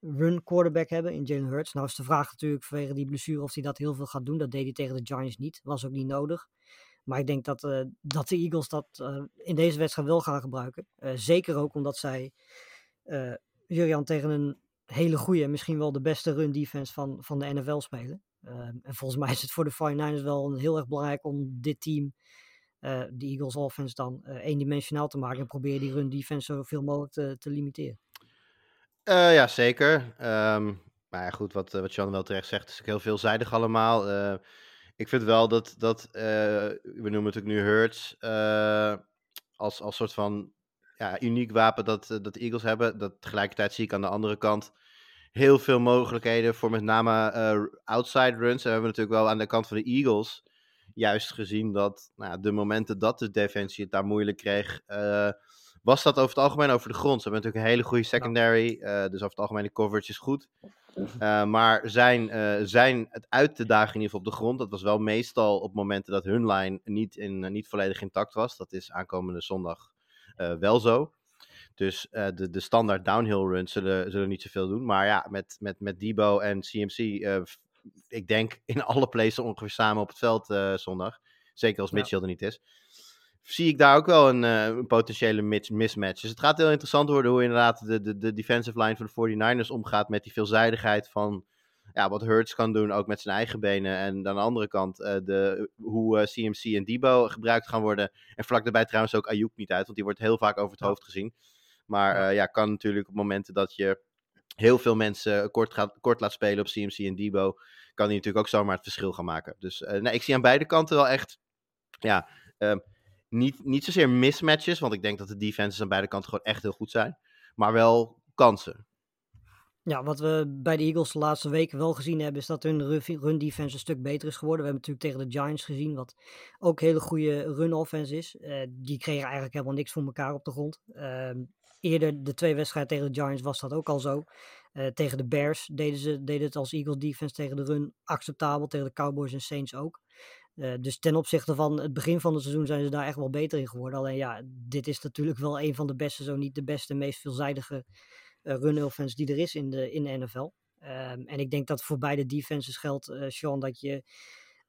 run quarterback hebben in Jalen Hurts. Nou is de vraag natuurlijk vanwege die blessure of hij dat heel veel gaat doen. Dat deed hij tegen de Giants niet, was ook niet nodig. Maar ik denk dat, eh, dat de Eagles dat eh, in deze wedstrijd wel gaan gebruiken. Eh, zeker ook omdat zij Jurian tegen een hele goede, misschien wel de beste run defense van, van de NFL spelen. Ehm, en volgens mij is het voor de 49ers wel heel erg belangrijk om dit team, de Eagles offense dan, eendimensionaal te maken. En proberen die run defense zoveel mogelijk te, te limiteren.
Eh, ja, zeker. Ehm, maar ja, goed, wat, wat Jan wel terecht zegt, is heel veelzijdig allemaal. Ik vind wel dat, dat eh, we noemen het ook nu Hurts, eh, als, als soort van ja, uniek wapen dat, eh, dat de Eagles hebben. Dat tegelijkertijd zie ik aan de andere kant heel veel mogelijkheden voor met name outside runs. En we hebben natuurlijk wel aan de kant van de Eagles juist gezien dat nou, de momenten dat de defensie het daar moeilijk kreeg, was dat over het algemeen over de grond. Ze hebben natuurlijk een hele goede secondary, dus over het algemeen de coverage is goed. Uh, maar zijn, uh, zijn het uit te dagen in ieder geval op de grond, dat was wel meestal op momenten dat hun line niet, in, uh, niet volledig intact was. Dat is aankomende zondag wel zo. Dus de, de standaard downhill runs zullen, zullen niet zoveel doen. Maar ja, met, met, met Debo en CMC, ik denk in alle places ongeveer samen op het veld zondag. Zeker als Mitchell ja. er niet is zie ik daar ook wel een, een potentiële mismatch. Dus het gaat heel interessant worden hoe inderdaad de, de, de defensive line van de 49ers omgaat met die veelzijdigheid van ja, wat Hurts kan doen, ook met zijn eigen benen. En aan de andere kant uh, de, hoe uh, CMC en Debo gebruikt gaan worden. En vlak daarbij trouwens ook Ayuk niet uit, want die wordt heel vaak over het ja. hoofd gezien. Maar ja. ja, kan natuurlijk op momenten dat je heel veel mensen kort, gaat, kort laat spelen op CMC en Debo, kan hij natuurlijk ook zomaar het verschil gaan maken. Dus nee, ik zie aan beide kanten wel echt, ja... Niet, niet zozeer mismatches, want ik denk dat de defenses aan beide kanten gewoon echt heel goed zijn. Maar wel kansen.
Ja, wat we bij de Eagles de laatste weken wel gezien hebben, is dat hun run defense een stuk beter is geworden. We hebben natuurlijk tegen de Giants gezien, wat ook hele goede run offense is. Uh, die kregen eigenlijk helemaal niks voor elkaar op de grond. Uh, eerder de twee wedstrijden tegen de Giants was dat ook al zo. Uh, tegen de Bears deden ze deden het als Eagles defense tegen de run acceptabel. Tegen de Cowboys en Saints ook. Uh, dus ten opzichte van het begin van het seizoen zijn ze daar echt wel beter in geworden. Alleen ja, dit is natuurlijk wel een van de beste, zo niet de beste, meest veelzijdige uh, run offense die er is in de, in NFL. Um, en ik denk dat voor beide defenses geldt, uh, Sean, dat je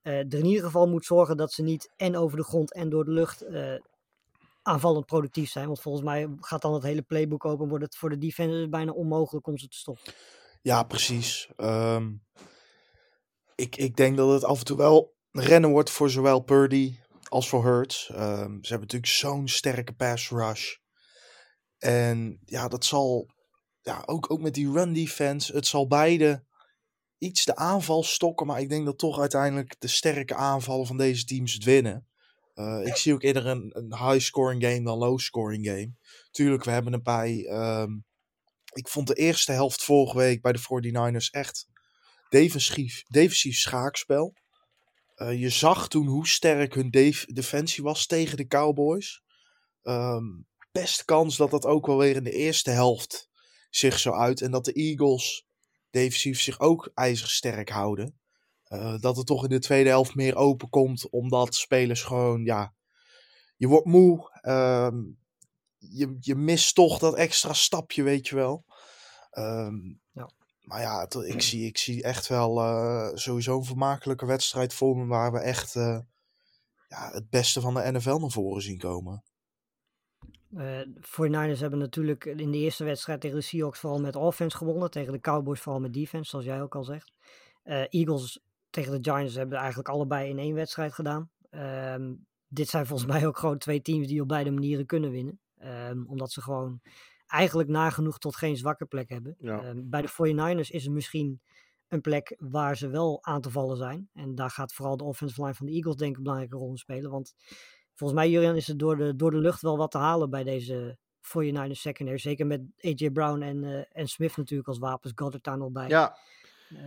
er in ieder geval moet zorgen dat ze niet en over de grond en door de lucht aanvallend productief zijn. Want volgens mij gaat dan het hele playbook open, wordt het voor de defenses bijna onmogelijk om ze te stoppen.
Ja, precies. Um, ik, ik denk dat het af en toe wel rennen wordt voor zowel Purdy als voor Hurts. Um, ze hebben natuurlijk zo'n sterke pass rush. En ja, dat zal ja, ook, ook met die run defense. Het zal beide iets de aanval stokken. Maar ik denk dat toch uiteindelijk de sterke aanvallen van deze teams het winnen. Uh, ik zie ook eerder een, een high-scoring game dan low-scoring game. Tuurlijk, we hebben het bij. Um, ik vond de eerste helft vorige week bij de 49ers echt defensief, defensief schaakspel. Uh, je zag toen hoe sterk hun def defensie was tegen de Cowboys. Um, best kans dat dat ook wel weer in de eerste helft zich zo uit. En dat de Eagles defensief zich ook ijzersterk houden. Uh, dat het toch in de tweede helft meer open komt. Omdat spelers gewoon, ja. Je wordt moe. Um, je, je mist toch dat extra stapje, weet je wel. Um, ja. Maar ja, ik zie, ik zie echt wel uh, sowieso een vermakelijke wedstrijd voor me. Waar we echt uh, ja, het beste van de NFL naar voren zien komen.
Uh, 49ers hebben natuurlijk in de eerste wedstrijd tegen de Seahawks vooral met offense gewonnen. Tegen de Cowboys vooral met defense, zoals jij ook al zegt. Uh, Eagles tegen de Giants hebben eigenlijk allebei in één wedstrijd gedaan. Uh, dit zijn volgens mij ook gewoon twee teams die op beide manieren kunnen winnen. Um, omdat ze gewoon eigenlijk nagenoeg tot geen zwakke plek hebben.
Ja.
Um, bij de 49ers is er misschien een plek waar ze wel aan te vallen zijn. En daar gaat vooral de offensive line van de Eagles denk ik een belangrijke rol in spelen. Want volgens mij, Jurien, is er door de, door de lucht wel wat te halen bij deze 49ers secondary. Zeker met AJ Brown en, uh, en Smith natuurlijk als wapens. Goddard daar nog bij.
Ja.
Uh,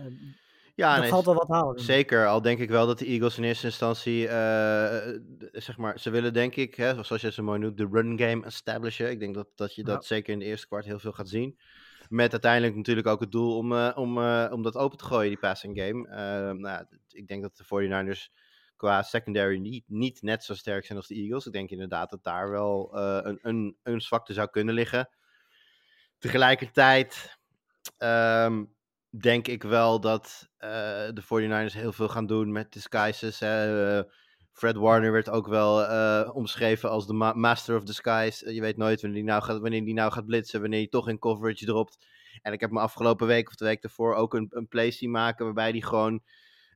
ja,
er
nee,
valt wel wat halen.
Zeker, al denk ik wel dat de Eagles in eerste instantie, uh, zeg maar, ze willen denk ik, hè, zoals je zo mooi noemt, de run game establishen. Ik denk dat, dat je dat zeker in de eerste kwart heel veel gaat zien. Met uiteindelijk natuurlijk ook het doel om, uh, om, uh, om dat open te gooien, die passing game. Nou, ja, ik denk dat de 49ers qua secondary niet, niet net zo sterk zijn als de Eagles. Ik denk inderdaad dat daar wel een, een, een zwakte zou kunnen liggen. Tegelijkertijd um, denk ik wel dat uh, de 49ers heel veel gaan doen met disguises. Hè. Uh, Fred Warner werd ook wel uh, omschreven als de ma master of disguise. Je weet nooit wanneer die, nou gaat, wanneer die nou gaat blitsen, wanneer hij toch in coverage dropt. En ik heb me afgelopen week of de week daarvoor ook een, een play zien maken waarbij hij gewoon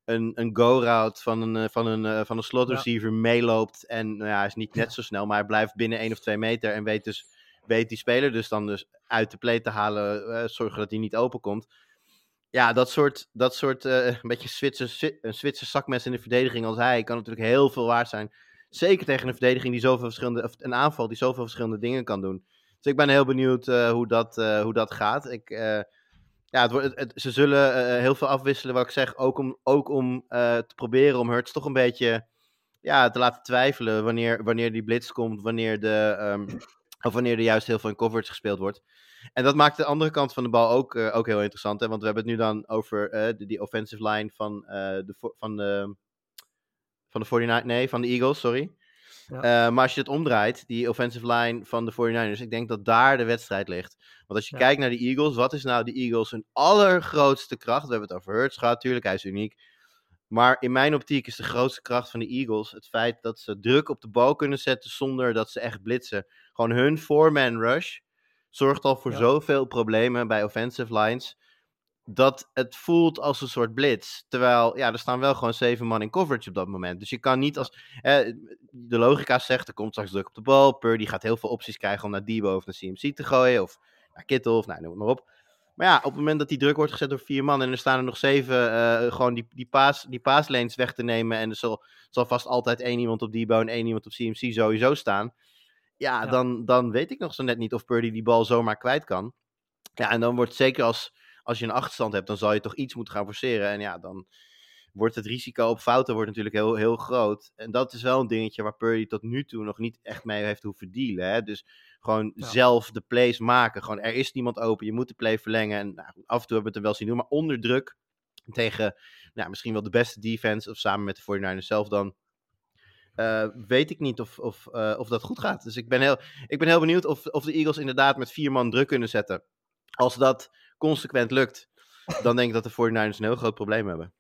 een, een go-route van een, van een, van een slot receiver ja. meeloopt. En nou ja, hij is niet net zo snel, maar hij blijft binnen 1 of 2 meter en weet dus weet die speler dus dan dus uit de play te halen, zorgen dat hij niet open komt. Ja, dat soort, dat soort uh, een beetje Zwitser, een Zwitser zakmes in de verdediging als hij kan natuurlijk heel veel waard zijn. Zeker tegen een verdediging die zoveel verschillende, of een aanval die zoveel verschillende dingen kan doen. Dus ik ben heel benieuwd uh, hoe, dat, hoe dat gaat. Ik, ja, het wordt, het, ze zullen heel veel afwisselen, wat ik zeg, ook om, ook om te proberen om Hurts toch een beetje ja, te laten twijfelen wanneer, wanneer die blitz komt, wanneer de, um, of wanneer er juist heel veel in coverage gespeeld wordt. En dat maakt de andere kant van de bal ook, uh, ook heel interessant. Hè? Want we hebben het nu dan over uh, die, die offensive line van, uh, de, van, de, van de 49 nee, van de Eagles, sorry. Ja. maar als je het omdraait, die offensive line van de 49ers, ik denk dat daar de wedstrijd ligt. Want als je ja. kijkt naar de Eagles, wat is nou de Eagles hun allergrootste kracht? We hebben het over Hurts gehad, natuurlijk, hij is uniek. Maar in mijn optiek is de grootste kracht van de Eagles het feit dat ze druk op de bal kunnen zetten zonder dat ze echt blitsen. Gewoon hun four-man rush zorgt al voor ja. zoveel problemen bij offensive lines. Dat het voelt als een soort blitz. Terwijl, ja, er staan wel gewoon zeven man in coverage op dat moment. Dus je kan niet als. Eh, de logica zegt, er komt straks druk op de bal. Purdy gaat heel veel opties krijgen om naar Debo of naar CMC te gooien. Of naar Kittle of nou, noem het maar op. Maar ja, op het moment dat die druk wordt gezet door vier man. en er staan er nog zeven. Uh, gewoon die, die, paas, die paaslanes weg te nemen. en er zal, zal vast altijd één iemand op Debo en één iemand op CMC sowieso staan. Ja, ja, Dan, dan weet ik nog zo net niet of Purdy die bal zomaar kwijt kan. Ja, en dan wordt zeker als, als je een achterstand hebt, dan zal je toch iets moeten gaan forceren. En ja, dan wordt het risico op fouten wordt natuurlijk heel, heel groot. En dat is wel een dingetje waar Purdy tot nu toe nog niet echt mee heeft hoeven dealen. Hè? Dus gewoon ja. zelf de plays maken. Gewoon, er is niemand open, je moet de play verlengen. En nou, af en toe hebben we het er wel zien doen, maar onder druk tegen nou, misschien wel de beste defense, of samen met de 49ers zelf dan, uh, weet ik niet of, of, uh, of dat goed gaat. Dus ik ben heel, ik ben heel benieuwd of, of de Eagles inderdaad met vier man druk kunnen zetten. Als dat consequent lukt, dan denk ik dat de 49ers een heel groot probleem hebben.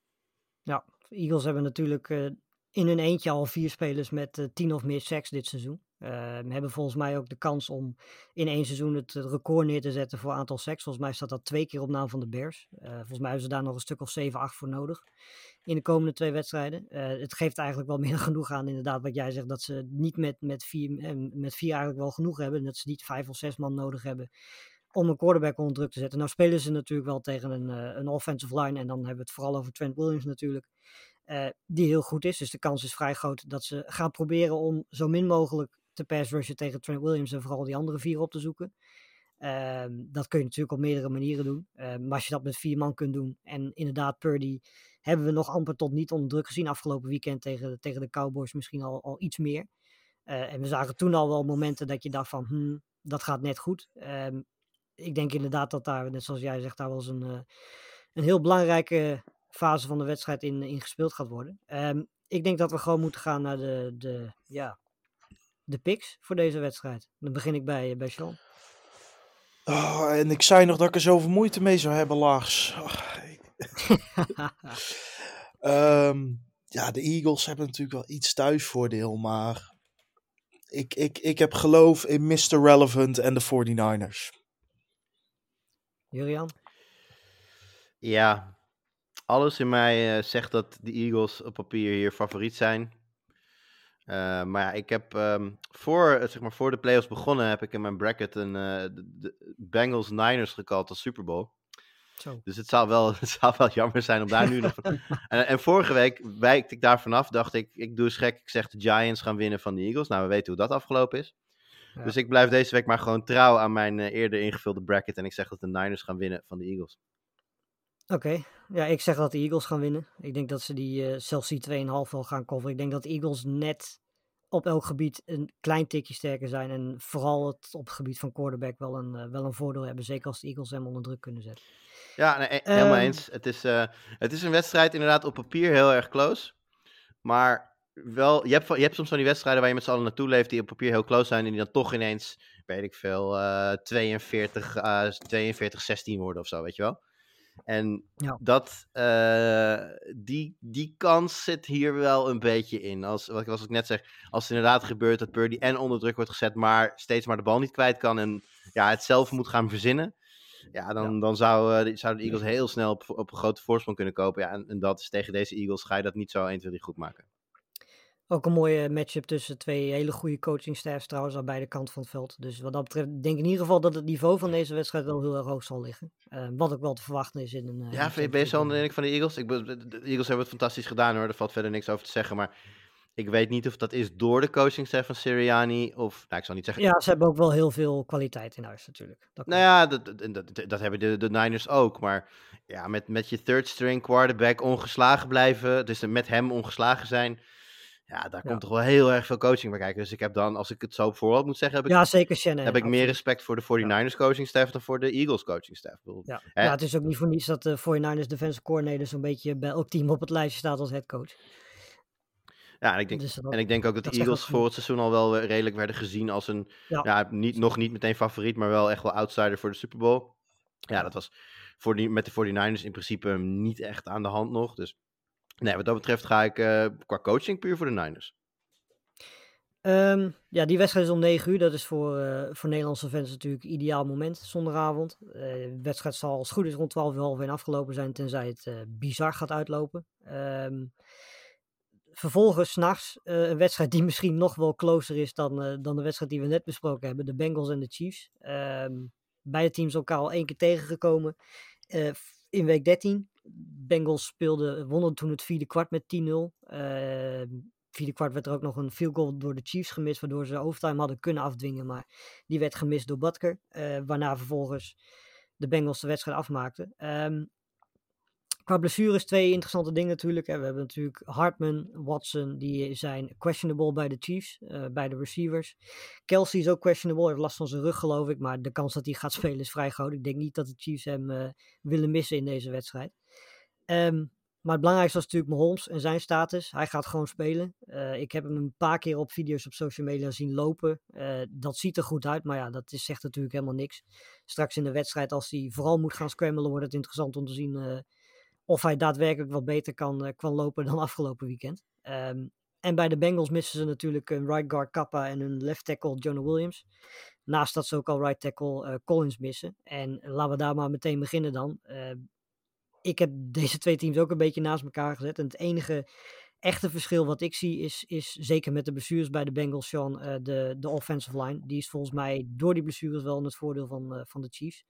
Ja, de Eagles hebben natuurlijk uh, in hun eentje al vier spelers met tien of meer sacks dit seizoen. Uh, hebben volgens mij ook de kans om in één seizoen het record neer te zetten voor aantal sacks. Volgens mij staat dat twee keer op naam van de Bears. Uh, volgens mij hebben ze daar nog een stuk of 7, 8 voor nodig in de komende twee wedstrijden. Uh, het geeft eigenlijk wel meer genoeg aan, inderdaad, wat jij zegt, dat ze niet met, met, vier, met vier eigenlijk wel genoeg hebben. Dat ze niet vijf of zes man nodig hebben om een quarterback onder druk te zetten. Nou spelen ze natuurlijk wel tegen een, een offensive line en dan hebben we het vooral over Trent Williams natuurlijk. Die heel goed is. Dus de kans is vrij groot dat ze gaan proberen om zo min mogelijk te pass rushen tegen Trent Williams en vooral die andere vier op te zoeken. Uh, dat kun je natuurlijk op meerdere manieren doen. Uh, maar als je dat met vier man kunt doen en inderdaad Purdy hebben we nog amper tot niet onder druk gezien afgelopen weekend tegen, tegen de Cowboys misschien al, al iets meer. Uh, en we zagen toen al wel momenten dat je dacht van hmm, dat gaat net goed. Um, ik denk inderdaad dat daar, net zoals jij zegt, daar wel eens een, uh, een heel belangrijke fase van de wedstrijd in, in gespeeld gaat worden. Ik denk dat we gewoon moeten gaan naar de, de, ja, de picks voor deze wedstrijd. Dan begin ik bij, bij Sean.
Oh, en ik zei nog dat ik er zoveel moeite mee zou hebben, Lars. Oh, um, ja, de Eagles hebben natuurlijk wel iets thuisvoordeel, maar ik, ik, ik heb geloof in Mr. Relevant en de 49ers.
Jurian?
Ja, alles in mij eh, zegt dat de Eagles op papier hier favoriet zijn. Eh, maar ja, ik heb ehm, voor, eh, zeg maar, voor de playoffs begonnen, heb ik in mijn bracket een eh, de, Bengals Niners gekald als Super Bowl.
Zo.
Dus het zou wel, het zou wel jammer zijn om daar nu nog. En, en vorige week wijkte ik daar vanaf. Dacht ik, ik doe eens gek. Ik zeg de Giants gaan winnen van de Eagles. Nou, we weten hoe dat afgelopen is.
Ja.
Dus ik blijf deze week maar gewoon trouw aan mijn eerder ingevulde bracket. En ik zeg dat de Niners gaan winnen van de Eagles.
Oké, ja, ik zeg dat de Eagles gaan winnen. Ik denk dat ze die eh, zelfs die 2,5 wel gaan coveren. Ik denk dat de Eagles net op elk gebied een klein tikje sterker zijn. En vooral het, op het gebied van quarterback wel een, eh, wel een voordeel hebben. Zeker als de Eagles hem onder druk kunnen zetten.
Ja, nee, helemaal
Ehm.
eens. Het is, eh, het is een wedstrijd inderdaad op papier heel erg close. Maar wel, je hebt, je hebt soms van die wedstrijden waar je met z'n allen naartoe leeft, die op papier heel close zijn. En die dan toch ineens, weet ik veel, eh 42, eh 42, 16 worden of zo, weet je wel. En
Ja.
dat, eh, die, die kans zit hier wel een beetje in. Als, wat, ik- wat ik net zeg, als het inderdaad gebeurt dat Purdy en onder druk wordt gezet, maar steeds maar de bal niet kwijt kan en ja, het zelf moet gaan verzinnen. Ja, dan, dan zou, eh, zouden de Eagles heel snel op, op een grote voorsprong kunnen kopen. Ja, en, en dat is tegen deze Eagles ga je dat niet zo 1, 2, 3 goed maken.
Ook een mooie matchup tussen twee hele goede coachingstaffs trouwens aan beide kanten van het veld. Dus wat dat betreft denk ik in ieder geval dat het niveau van deze wedstrijd wel heel erg hoog zal liggen. Eh, wat ook wel te verwachten is in een... eh,
Ja,
een
vind je- ben je zo onder de
championship
indruk van de Eagles? Ik, de Eagles hebben het fantastisch gedaan hoor, daar valt verder niks over te zeggen. Maar ik weet niet of dat is door de coachingstaf van Sirianni of, nou ik zal niet zeggen...
Ja, ze hebben ook wel heel veel kwaliteit in huis natuurlijk. Dat
Nou ja, dat, dat, dat, dat hebben de, de Niners ook. Maar ja, met, met je third string quarterback ongeslagen blijven, dus met hem ongeslagen zijn... Ja, daar komt toch wel heel erg veel coaching bij kijken. Dus ik heb dan, als ik het zo op voorhand moet zeggen, heb ik
Ja, zeker Shannon.
heb ik meer respect voor de 49ers coaching staff dan voor de Eagles coaching staff. Bedoel,
Ja.
Hè?
ja, het is ook niet voor niets dat de 49ers defensive coordinator zo'n beetje bij elk team op het lijstje staat als headcoach.
Ja, en ik denk,
Dus dat,
en ik denk ook dat de
dat
Eagles voor het seizoen al wel redelijk werden gezien als een,
Ja.
ja, niet, nog niet meteen favoriet, maar wel echt wel outsider voor de Super Bowl. Ja, dat was voor die, met de 49ers in principe niet echt aan de hand nog. Dus nee, wat dat betreft ga ik eh, qua coaching puur voor de Niners.
Ehm, ja, die wedstrijd is om 9 uur. Dat is voor, eh, voor Nederlandse fans natuurlijk ideaal moment, zondagavond. Eh, de wedstrijd zal als goed is rond 12 uur half afgelopen zijn, tenzij het bizar gaat uitlopen. Ehm, vervolgens, s'nachts, een wedstrijd die misschien nog wel closer is dan, dan de wedstrijd die we net besproken hebben. De Bengals en de Chiefs. Ehm, beide teams elkaar al één keer tegengekomen in week 13. Bengals speelden, wonnen toen het vierde kwart met 10-0. Ehm, vierde kwart werd er ook nog een field goal door de Chiefs gemist, waardoor ze overtime hadden kunnen afdwingen, maar die werd gemist door Butker, eh, waarna vervolgens de Bengals de wedstrijd afmaakten. Ehm, qua blessures twee interessante dingen natuurlijk. Hè. We hebben natuurlijk Hartman, Watson, die zijn questionable bij de Chiefs, eh, bij de receivers. Kelsey is ook questionable, heeft last van zijn rug geloof ik, maar de kans dat hij gaat spelen is vrij groot. Ik denk niet dat de Chiefs hem eh, willen missen in deze wedstrijd. Ehm, maar het belangrijkste was natuurlijk Mahomes en zijn status. Hij gaat gewoon spelen. Eh, ik heb hem een paar keer op video's op social media zien lopen. Dat ziet er goed uit, maar ja, dat is, zegt natuurlijk helemaal niks. Straks in de wedstrijd, als hij vooral moet gaan scramblen, wordt het interessant om te zien of hij daadwerkelijk wat beter kan, eh, kan lopen dan afgelopen weekend. Ehm, en bij de Bengals missen ze natuurlijk een right guard Kappa en een left tackle Jonah Williams. Naast dat ze ook al right tackle eh, Collins missen. En laten we daar maar meteen beginnen dan. Eh, ik heb deze twee teams ook een beetje naast elkaar gezet. En het enige echte verschil wat ik zie is, is zeker met de blessures bij de Bengals, Sean, eh, de, de offensive line. Die is volgens mij door die blessures wel in het voordeel van, van de Chiefs.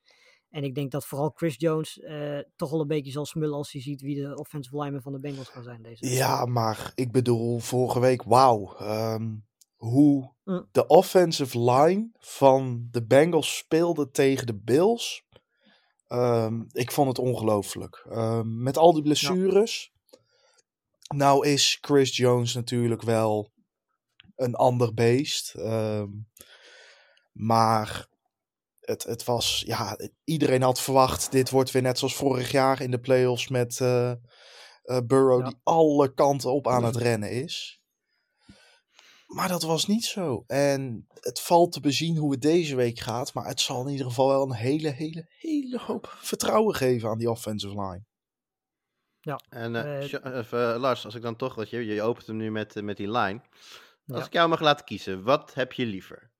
En ik denk dat vooral Chris Jones eh, toch wel een beetje zal smullen als hij ziet wie de offensive linemen van de Bengals gaan zijn deze week.
Ja, maar ik bedoel, vorige week, wauw. ehm, hoe
Mm.
de offensive line van de Bengals speelde tegen de Bills. Ehm, ik vond het ongelooflijk. Ehm, met al die blessures. Nou is Chris Jones natuurlijk wel een ander beest. Maar het, het was, ja, iedereen had verwacht, dit wordt weer net zoals vorig jaar in de playoffs met eh, eh, Burrow
Ja.
die alle kanten op aan het rennen is. Maar dat was niet zo. En het valt te bezien hoe het deze week gaat. Maar het zal in ieder geval wel een hele, hele, hele hoop vertrouwen geven aan die offensive line.
En eh, Lars, als ik dan toch, wat je, je opent hem nu met, met die line. Als
Ja.
ik jou mag laten kiezen, wat heb je liever?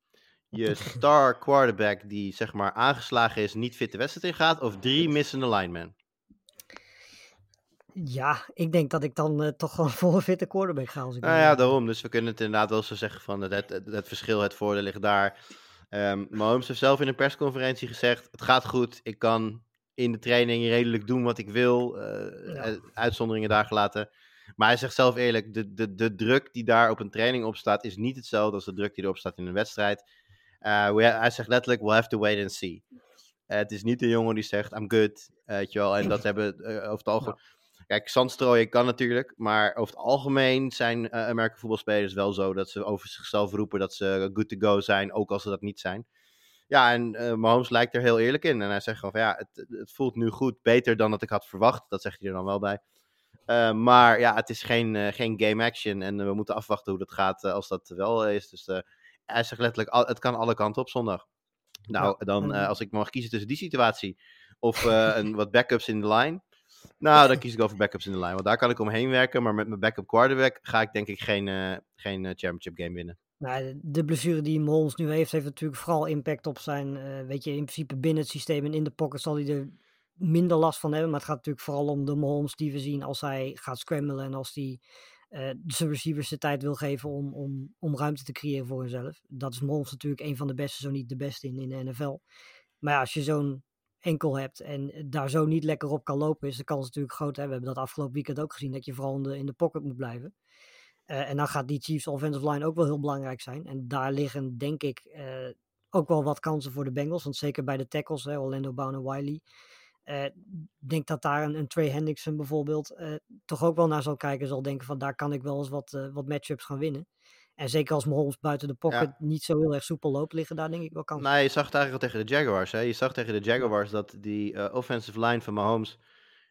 Je star quarterback die zeg maar aangeslagen is, niet fit de wedstrijd ingaat, of drie missende linemen?
Ja, ik denk dat ik dan eh, toch gewoon voor een fitte quarterback ga. Als ik
Nou ja, daarom. Dus we kunnen het inderdaad wel zo zeggen van het, het, het, het verschil, het voordeel ligt daar. Ehm Mahomes heeft zelf in een persconferentie gezegd, het gaat goed, ik kan in de training redelijk doen wat ik wil, eh,
Ja.
eh, uitzonderingen daar gelaten. Maar hij zegt zelf eerlijk, de, de, de druk die daar op een training op staat, is niet hetzelfde als de druk die erop staat in een wedstrijd. Eh, we- hij zegt letterlijk, we'll have to wait and see. Eh, het is niet een jongen die zegt, I'm good, weet je wel. En dat hebben eh, over het algemeen... Kijk, zandstrooien kan natuurlijk, maar over het algemeen zijn American voetbalspelers wel zo dat ze over zichzelf roepen dat ze good to go zijn, ook als ze dat niet zijn. Ja, en Mahomes lijkt er heel eerlijk in. En hij zegt gewoon van ja, het, het voelt nu goed, beter dan dat ik had verwacht. Dat zegt hij er dan wel bij. Maar ja, het is geen, geen game action en we moeten afwachten hoe dat gaat als dat wel is. Dus hij zegt letterlijk, het kan alle kanten op zondag. Nou,
Ja,
dan eh, als ik mag kiezen tussen die situatie of eh, een, wat backups in de line. Nou, dan kies ik over backups in de line. Want daar kan ik omheen werken. Maar met mijn backup quarterback ga ik denk ik geen, eh, geen championship game winnen.
Nou, de- blessure die Mahomes nu heeft, heeft natuurlijk vooral impact op zijn, weet je, in principe binnen het systeem en in de pocket zal hij er minder last van hebben. Maar het gaat natuurlijk vooral om de Mahomes die we zien als hij gaat scramblen en als hij eh, zijn receivers de tijd wil geven om, om, om ruimte te creëren voor hunzelf. Dat is Mahomes natuurlijk een van de beste, zo niet de beste in, in de NFL. Maar ja, als je zo'n enkel hebt en daar zo niet lekker op kan lopen, is de kans natuurlijk groot. Hè? We hebben dat afgelopen weekend ook gezien, dat je vooral in de, in de pocket moet blijven. Eh, en dan gaat die Chiefs offensive line ook wel heel belangrijk zijn. En daar liggen, denk ik, eh, ook wel wat kansen voor de Bengals. Want zeker bij de tackles, hè, Orlando Brown en Wiley. Eh, Ik denk dat daar een, een Trey Hendrickson bijvoorbeeld eh, toch ook wel naar zal kijken. Zal denken van daar kan ik wel eens wat, eh, wat matchups gaan winnen. En zeker als Mahomes buiten de pocket niet zo heel erg soepel loopt, liggen daar denk ik wel kansen.
Nou, je zag het eigenlijk al tegen de Jaguars. Hè? Je zag tegen de Jaguars dat die offensive line van Mahomes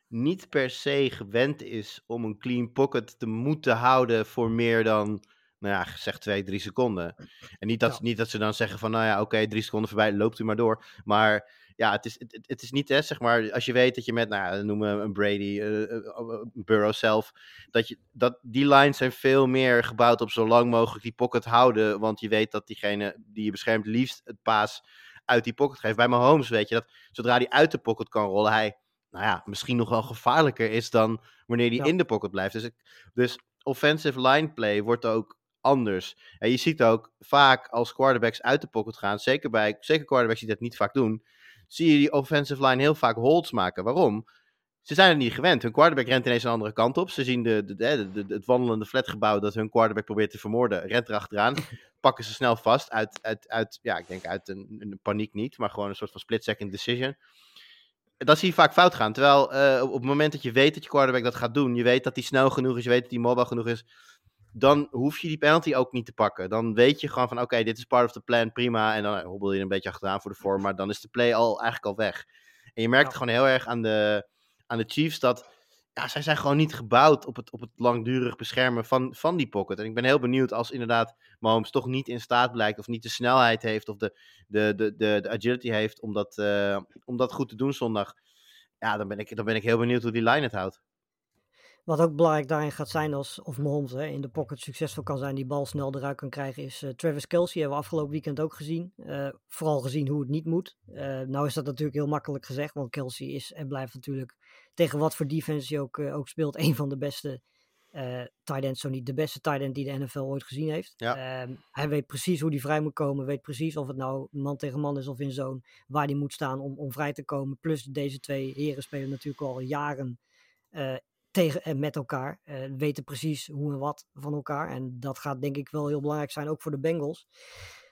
niet per se gewend is om een clean pocket te moeten houden voor meer dan, nou ja, zeg twee, drie seconden. En niet dat,
Ja.
niet dat ze dan zeggen van, nou ja, oké, drie seconden voorbij, loopt u maar door. Maar ja, het is, het, is niet, hè, zeg maar, als je weet dat je met, nou ja, noem een Brady, eh, eh, eh, Burrow zelf, dat, je, dat die lines zijn veel meer gebouwd op zo lang mogelijk die pocket houden, want je weet dat diegene die je beschermt liefst het paas uit die pocket geeft. Bij Mahomes weet je dat zodra hij uit de pocket kan rollen, hij, nou ja, misschien nog wel gevaarlijker is dan wanneer hij
Ja.
in de pocket blijft. Dus, dus offensive line play wordt ook anders. En je ziet ook vaak als quarterbacks uit de pocket gaan, zeker bij zeker quarterbacks die dat niet vaak doen, zie je die offensive line heel vaak holds maken. Waarom? Ze zijn het niet gewend. Hun quarterback rent ineens een andere kant op. Ze zien de, de, de, de- de- het wandelende flatgebouw dat hun quarterback probeert te vermoorden. Rent erachteraan. pakken ze snel vast. Uit, uit, uit ja, ik denk uit een, een paniek niet. Maar gewoon een soort van split-second decision. Dat zie je vaak fout gaan. Terwijl eh, op, op het moment dat je weet dat je quarterback dat gaat doen. Je weet dat hij snel genoeg is. Je weet dat hij mobile genoeg is. Dan hoef je die penalty ook niet te pakken. Dan weet je gewoon van oké, dit is part of the plan. Prima. En dan eh, hobbel je een beetje achteraan voor de vorm. Maar dan is de play al eigenlijk al weg. En je merkt
Ja.
gewoon heel erg aan de, aan de Chiefs dat ja, zij zijn gewoon niet gebouwd op het, op het langdurig beschermen van, van die pocket. En ik ben heel benieuwd als inderdaad Mahomes toch niet in staat blijkt, of niet de snelheid heeft, of de, de, de, de, de agility heeft om dat, eh, om dat goed te doen zondag. Ja, dan ben, ik, dan ben ik heel benieuwd hoe die line het houdt.
Wat ook belangrijk daarin gaat zijn als of Mahomes hè, in de pocket succesvol kan zijn, die bal snel eruit kan krijgen, is eh, Travis Kelsey. Hebben we afgelopen weekend ook gezien. Eh, vooral gezien hoe het niet moet. Eh, nou is dat natuurlijk heel makkelijk gezegd, want Kelsey is en blijft natuurlijk tegen wat voor defense hij ook, ook speelt, een van de beste eh tight ends, zo niet de beste tight end die de NFL ooit gezien heeft.
Ja.
Ehm, hij weet precies hoe hij vrij moet komen, weet precies of het nou man tegen man is of in zone, waar hij moet staan om, om vrij te komen. Plus deze twee heren spelen natuurlijk al jaren eh, tegen en met elkaar. eh, weten precies hoe en wat van elkaar. En dat gaat denk ik wel heel belangrijk zijn, ook voor de Bengals.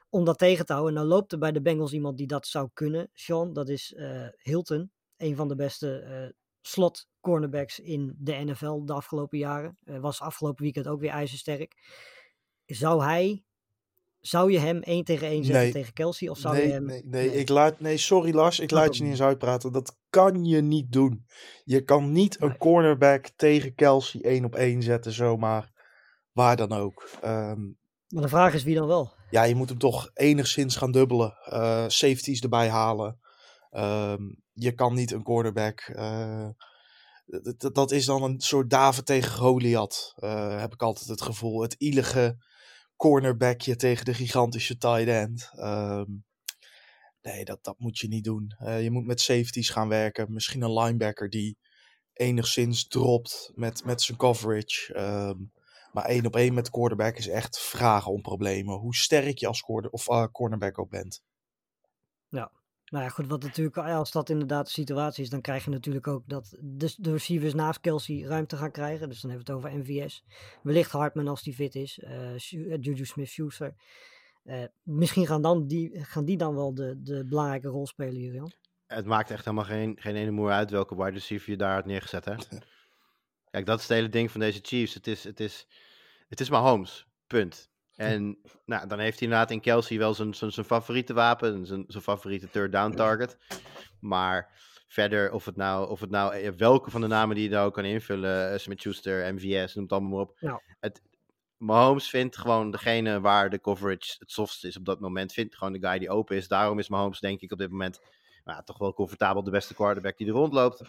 Om dat tegen te houden. En dan loopt er bij de Bengals iemand die dat zou kunnen, Sean. Dat is eh, Hilton. Een van de beste eh, slot cornerbacks in de NFL de afgelopen jaren. Eh, was afgelopen weekend ook weer ijzersterk. Zou hij... Zou je hem één tegen één zetten
Nee.
tegen Kelsey? Of zou
nee,
je hem...
nee, nee, Ik laat, nee, sorry Lars, ik laat je niet eens uitpraten. Dat kan je niet doen. Je kan niet een
Nee.
cornerback tegen Kelsey één op één zetten zomaar. Waar dan ook. Ehm,
Maar de vraag is wie dan wel?
ja, je moet hem toch enigszins gaan dubbelen. eh, safeties erbij halen. Ehm, je kan niet een cornerback. eh, dat is dan een soort David tegen Goliath. eh, heb ik altijd het gevoel. Het ielige cornerbackje tegen de gigantische tight end. Ehm, nee, dat, dat moet je niet doen. Eh, je moet met safeties gaan werken. Misschien een linebacker die enigszins dropt met, met zijn coverage. Ehm, maar één op één met quarterback is echt vragen om problemen. Hoe sterk je als of, uh, cornerback ook bent.
Nou ja, goed, wat natuurlijk, als dat inderdaad de situatie is, dan krijg je natuurlijk ook dat de, de receivers naast Kelsey ruimte gaan krijgen. Dus dan hebben we het over MVS. Wellicht Hartman als die fit is. Uh, Juju Smith-Schuster. Uh, misschien gaan, dan die, gaan die dan wel de, de belangrijke rol spelen, Julian.
Het maakt echt helemaal geen, geen ene moer uit welke wide receiver je daar had neergezet. Hè? Kijk, dat is het hele ding van deze Chiefs. Het is, het is, het is maar Holmes. Punt. En nou, dan heeft hij inderdaad in Kelsey wel zijn, zijn, zijn favoriete wapen, zijn, zijn favoriete third down target. Maar verder, of het nou, of het nou eh, welke van de namen die je daar ook kan invullen, uh, Smith-Schuster, MVS, noem het allemaal maar op.
Ja.
Het, Mahomes vindt gewoon degene waar de coverage het softst is op dat moment, vindt gewoon de guy die open is. Daarom is Mahomes denk ik op dit moment nou, toch wel comfortabel de beste quarterback die er rondloopt.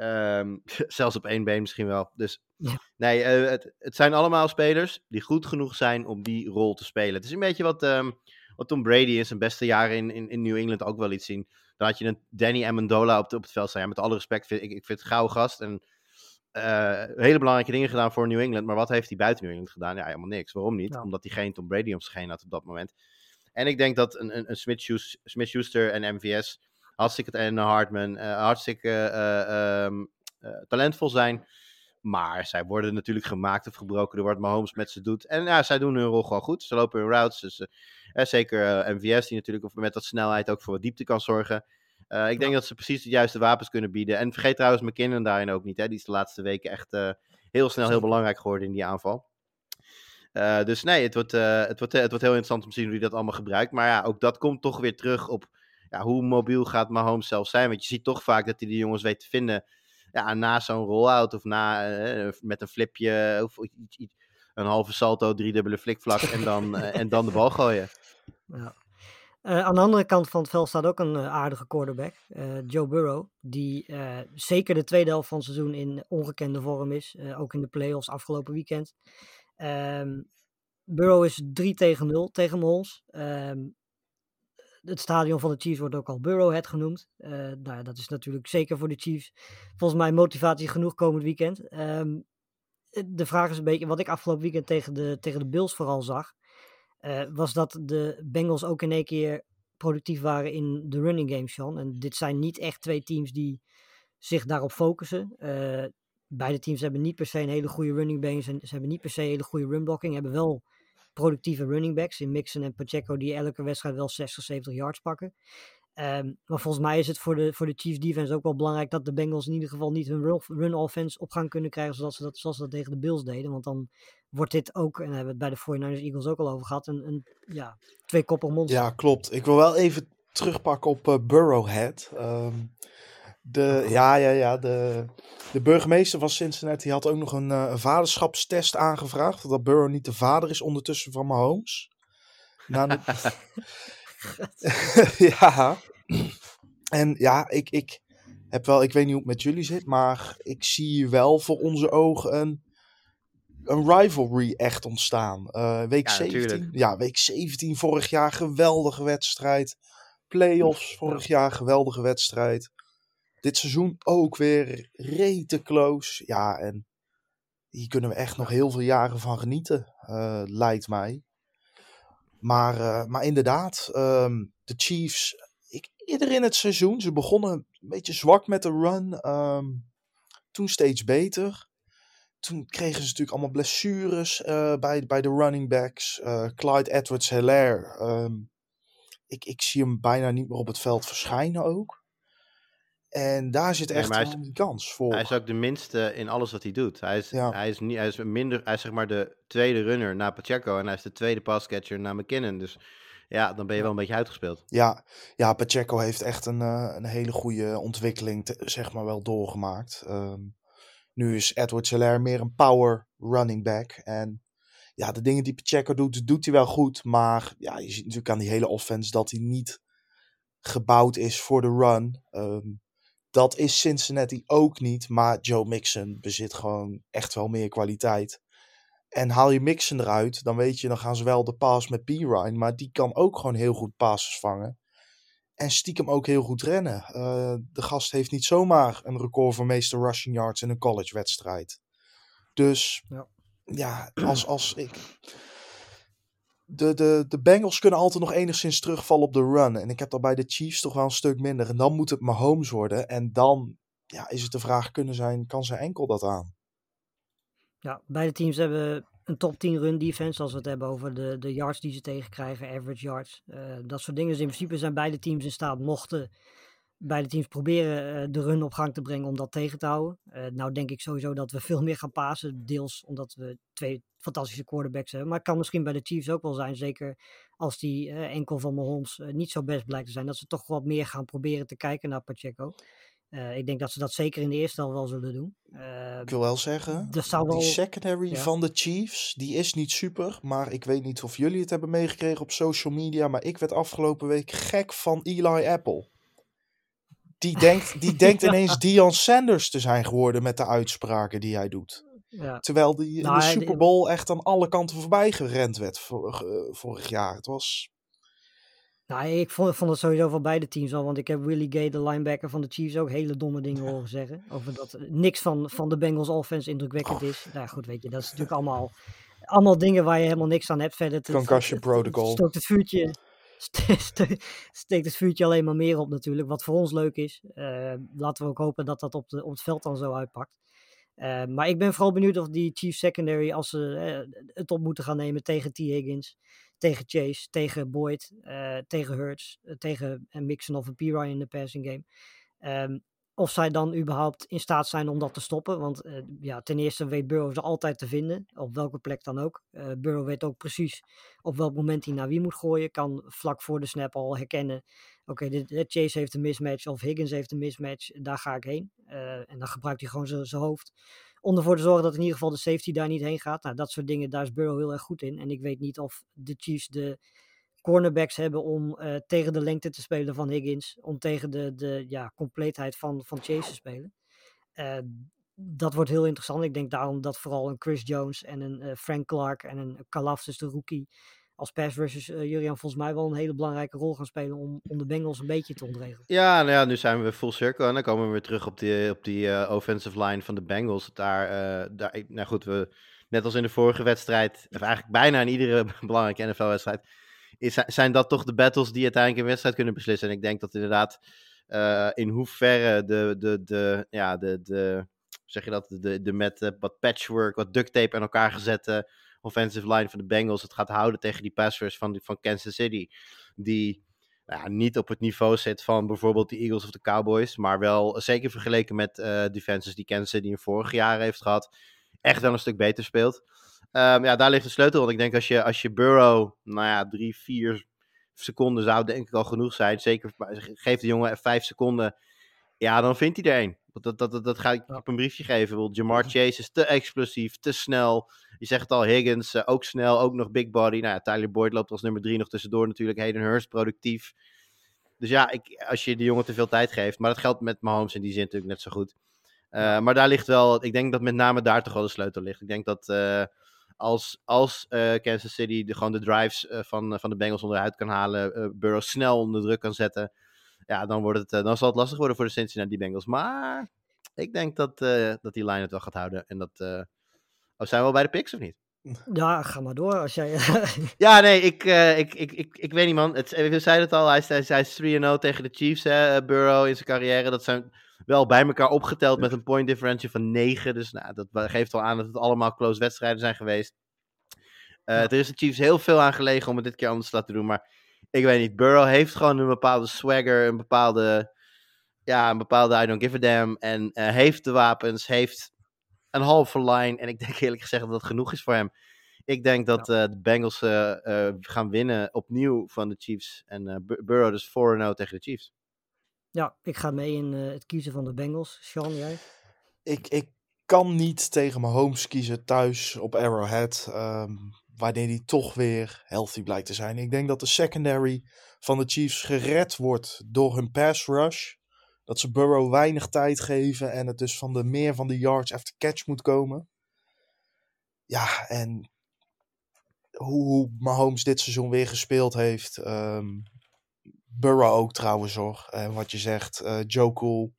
Um, zelfs op één been misschien wel. Dus
Ja.
nee, uh, het, het zijn allemaal spelers die goed genoeg zijn om die rol te spelen. Het is een beetje wat, um, wat Tom Brady in zijn beste jaren in, in, in New England ook wel iets zien. Dan had je een Danny Amendola op, de, op het veld staan. Ja, met alle respect, vind, ik, ik vind het gauw gast. En uh, hele belangrijke dingen gedaan voor New England. Maar wat heeft hij buiten New England gedaan? Ja, helemaal niks. Waarom niet?
Ja.
Omdat hij geen Tom Brady om zich heen had op dat moment. En ik denk dat een, een, een Smith-Schuster en MVS hartstikke en Hartman uh, hartstikke uh, um, uh, talentvol zijn. Maar zij worden natuurlijk gemaakt of gebroken door wat Mahomes met ze doet. En ja, zij doen hun rol gewoon goed. Ze lopen hun routes. Dus, zeker MVS, die natuurlijk met dat snelheid ook voor wat diepte kan zorgen. Uh, ik denk ja. dat ze precies de juiste wapens kunnen bieden. En vergeet trouwens McKinnon daarin ook niet. Hè? Die is de laatste weken echt uh, heel snel heel belangrijk geworden in die aanval. Uh, dus nee, het wordt, het, wordt, het wordt heel interessant om te zien hoe hij dat allemaal gebruikt. Maar ja, ook dat komt toch weer terug op ja, hoe mobiel gaat Mahomes zelf zijn. Want je ziet toch vaak dat hij die jongens weet te vinden ja, na zo'n rollout of na, met een flipje of iets, iets, een halve salto, drie dubbele flikvlak en dan, en dan de bal gooien.
Ja. Uh, aan de andere kant van het veld staat ook een uh, aardige quarterback, uh, Joe Burrow, die zeker de tweede helft van het seizoen in ongekende vorm is, ook in de playoffs afgelopen weekend. Um, Burrow is 3 tegen 0 tegen Mahomes. Um, het stadion van de Chiefs wordt ook al Burrowhead genoemd. nou ja, dat is natuurlijk zeker voor de Chiefs volgens mij motivatie genoeg komend weekend. Um, de vraag is een beetje, wat ik afgelopen weekend tegen de, tegen de Bills vooral zag, uh, was dat de Bengals ook in één keer productief waren in de running game, Sean. En dit zijn niet echt twee teams die zich daarop focussen. Beide teams hebben niet per se een hele goede running backs en ze hebben niet per se een hele goede runblocking. Hebben wel productieve running backs in Mixon en Pacheco die elke wedstrijd wel 60, 70 yards pakken. Um, maar volgens mij is het voor de, voor de Chiefs defense ook wel belangrijk dat de Bengals in ieder geval niet hun run, offense op gang kunnen krijgen zoals ze, dat, zoals ze dat tegen de Bills deden. Want dan wordt dit ook, en daar hebben we het bij de 49ers Eagles ook al over gehad, een, een ja, twee koppig monster.
Ja, klopt. Ik wil wel even terugpakken op uh, Burrowhead. Um, de, ja, ja, ja. De, de burgemeester van Cincinnati had ook nog een, uh, een vaderschapstest aangevraagd. Dat Burrow niet de vader is ondertussen van Mahomes. De... ja. En ja, ik, ik heb wel, ik weet niet hoe het met jullie zit, maar ik zie wel voor onze ogen een, een rivalry echt ontstaan. Uh, week
Ja,
17.
natuurlijk.
Ja, week 17 vorig jaar, geweldige wedstrijd. Playoffs vorig jaar, geweldige wedstrijd. Dit seizoen ook weer rete close. Ja, en hier kunnen we echt nog heel veel jaren van genieten, eh, lijkt mij. Maar, uh, maar inderdaad, um, de Chiefs, ik, eerder in het seizoen, ze begonnen een beetje zwak met de run. Um, toen steeds beter. Toen kregen ze natuurlijk allemaal blessures uh, bij, bij de running backs. Uh, Clyde Edwards-Hilaire. Um, ik, ik zie hem bijna niet meer op het veld verschijnen ook. En daar zit echt
Nee,
een kans voor.
Hij is ook de minste in alles wat hij doet. Hij is,
Ja.
hij is, niet, hij is, minder, hij is zeg maar de tweede runner na Pacheco en hij is de tweede passcatcher na McKinnon. Dus ja, dan ben je wel een beetje uitgespeeld.
Ja, ja, Pacheco heeft echt een, eh, een hele goede ontwikkeling te- zeg maar wel doorgemaakt. Ehm, nu is Edward Hilaire meer een power running back. En ja, de dingen die Pacheco doet, doet hij wel goed. Maar ja, je ziet natuurlijk aan die hele offense dat hij niet gebouwd is voor de run. Ehm, dat is Cincinnati ook niet. Maar Joe Mixon bezit gewoon echt wel meer kwaliteit. En haal je Mixon eruit, dan weet je, dan gaan ze wel de pass met P-Ryan. Maar die kan ook gewoon heel goed passes vangen. En stiekem ook heel goed rennen. Uh, de gast heeft niet zomaar een record voor meeste rushing yards in een college wedstrijd. Dus ja, ja als, als ik de, de, de Bengals kunnen altijd nog enigszins terugvallen op de run. En ik heb dat bij de Chiefs toch wel een stuk minder. En dan moet het Mahomes worden. En dan ja, is het de vraag, kunnen zijn, kan zijn enkel dat aan?
Ja, beide teams hebben een top 10 run defense. Als we het hebben over de, de yards die ze tegenkrijgen, average yards. Uh, dat soort dingen. Dus in principe zijn beide teams in staat, mochten beide teams proberen uh, de run op gang te brengen om dat tegen te houden. Uh, nou denk ik sowieso dat we veel meer gaan pasen. Deels omdat we twee fantastische quarterbacks hebben. Maar het kan misschien bij de Chiefs ook wel zijn. Zeker als die uh, enkel van Mahomes niet zo best blijkt te zijn. Dat ze toch wat meer gaan proberen te kijken naar Pacheco. ik denk dat ze dat zeker in de eerste helft wel zullen doen.
ik wil wel zeggen, zou wel... die secondary ja. van de Chiefs, die is niet super. Maar ik weet niet of jullie het hebben meegekregen op social media. Maar ik werd afgelopen week gek van Eli Apple die denkt, die denkt ineens Dion Sanders te zijn geworden met de uitspraken die hij doet. Ja. Terwijl die nou, in de Super Bowl echt aan alle kanten voorbij gerend werd vorig, vorig jaar. Het was...
Nou, ik vond, vond het sowieso van beide teams al. Want ik heb Willie Gay, de linebacker van de Chiefs, ook hele domme dingen horen zeggen. Over dat niks van, van de Bengals offense indrukwekkend is. Nou goed, weet je, dat is natuurlijk allemaal, allemaal dingen waar je helemaal niks aan hebt. Verder
Concussion protocol.
Stookt het vuurtje, steekt het vuurtje alleen maar meer op natuurlijk. Wat voor ons leuk is. Uh, laten we ook hopen dat dat op, de, op het veld dan zo uitpakt. Uh, maar ik ben vooral benieuwd of die Chief Secondary, als ze uh, het op moeten gaan nemen tegen T. Higgins, tegen Chase, tegen Boyd, tegen Hurts, tegen Mixon of een P. Ryan in de passing game. Um, of zij dan überhaupt in staat zijn om dat te stoppen. Want uh, ja, ten eerste weet Burrow ze altijd te vinden, op welke plek dan ook. Uh, Burrow weet ook precies op welk moment hij naar wie moet gooien. Kan vlak voor de snap al herkennen, oké, okay, Chase heeft een mismatch of Higgins heeft een mismatch, daar ga ik heen. En dan gebruikt hij gewoon zijn hoofd om ervoor te zorgen dat in ieder geval de safety daar niet heen gaat. Nou, dat soort dingen, daar is Burrow heel erg goed in. En ik weet niet of de Chiefs de cornerbacks hebben om uh, tegen de lengte te spelen van Higgins. Om tegen de, de ja, compleetheid van, van Chase te spelen. Uh, dat wordt heel interessant. Ik denk daarom dat vooral een Chris Jones en een uh, Frank Clark en een Kalafdis, de rookie, als pass rushers, Jurian, volgens mij wel een hele belangrijke rol gaan spelen om, om de Bengals een beetje te ontregelen.
Ja, nou ja, nu zijn we full circle en dan komen we weer terug op die, op die offensive line van de Bengals. Daar, daar, nou goed, we, net als in de vorige wedstrijd, of eigenlijk bijna in iedere belangrijke NFL-wedstrijd, zijn dat toch de battles die uiteindelijk een wedstrijd kunnen beslissen. En ik denk dat inderdaad uh, in hoeverre de, de, de, ja, de, de, zeg je dat, de, de met uh, wat patchwork, wat duct tape aan elkaar gezette offensive line van de Bengals het gaat houden tegen die passers van, van Kansas City. Die nou ja, niet op het niveau zit van bijvoorbeeld de Eagles of de Cowboys. Maar wel zeker vergeleken met uh, defenses die Kansas City in vorige jaren heeft gehad. Echt wel een stuk beter speelt. Um, ja, daar ligt de sleutel. Want ik denk als je, als je Burrow, nou ja, drie, vier seconden zou denk ik al genoeg zijn. Zeker, geef de jongen vijf seconden. Ja, dan vindt hij er een. Dat, dat, dat, dat ga ik op een briefje geven. Jamar Chase is te explosief, te snel. Je zegt het al, Higgins uh, ook snel, ook nog big body. Nou ja, Tyler Boyd loopt als nummer drie nog tussendoor natuurlijk. Hayden Hurst, productief. Dus ja, ik, als je de jongen te veel tijd geeft. Maar dat geldt met Mahomes in die zin natuurlijk net zo goed. Uh, maar daar ligt wel, ik denk dat met name daar toch wel de sleutel ligt. Ik denk dat... Uh, als, als uh, Kansas City de, gewoon de drives uh, van, uh, van de Bengals onderuit kan halen, Burrow snel onder druk kan zetten, ja, dan, wordt het, dan zal het lastig worden voor de Cincinnati Bengals. Maar ik denk dat, dat die line het wel gaat houden. En dat, oh, zijn we al bij de picks of niet?
Ja, ga maar door als jij.
ja, nee, ik, ik, ik, ik, ik weet niet, man. Het, we zeiden het al, hij, hij, hij is 3-0 tegen de Chiefs, hè, Burrow in zijn carrière. Dat zijn wel bij elkaar opgeteld met een point differential van 9. Dus nou, dat geeft al aan dat het allemaal close wedstrijden zijn geweest. Uh, Er is de Chiefs heel veel aan gelegen om het dit keer anders te laten doen. Maar ik weet niet, Burrow heeft gewoon een bepaalde swagger, een bepaalde, ja, een bepaalde I don't give a damn. En uh, heeft de wapens, heeft een halve line. En ik denk eerlijk gezegd dat dat genoeg is voor hem. Ik denk dat uh, de Bengals gaan winnen opnieuw van de Chiefs. En Burrow dus 4-0 tegen de Chiefs.
Ja, ik ga mee in uh, het kiezen van de Bengals. Sean, jij?
Ik, ik kan niet tegen mijn homes kiezen thuis op Arrowhead. Um, wanneer die toch weer healthy blijkt te zijn. Ik denk dat de secondary van de Chiefs gered wordt door hun pass rush. Dat ze Burrow weinig tijd geven en het dus van de meer van de yards after catch moet komen. Ja, en hoe, hoe Mahomes dit seizoen weer gespeeld heeft. ehm Burrow ook trouwens hoor. En wat je zegt, eh, Joe Cool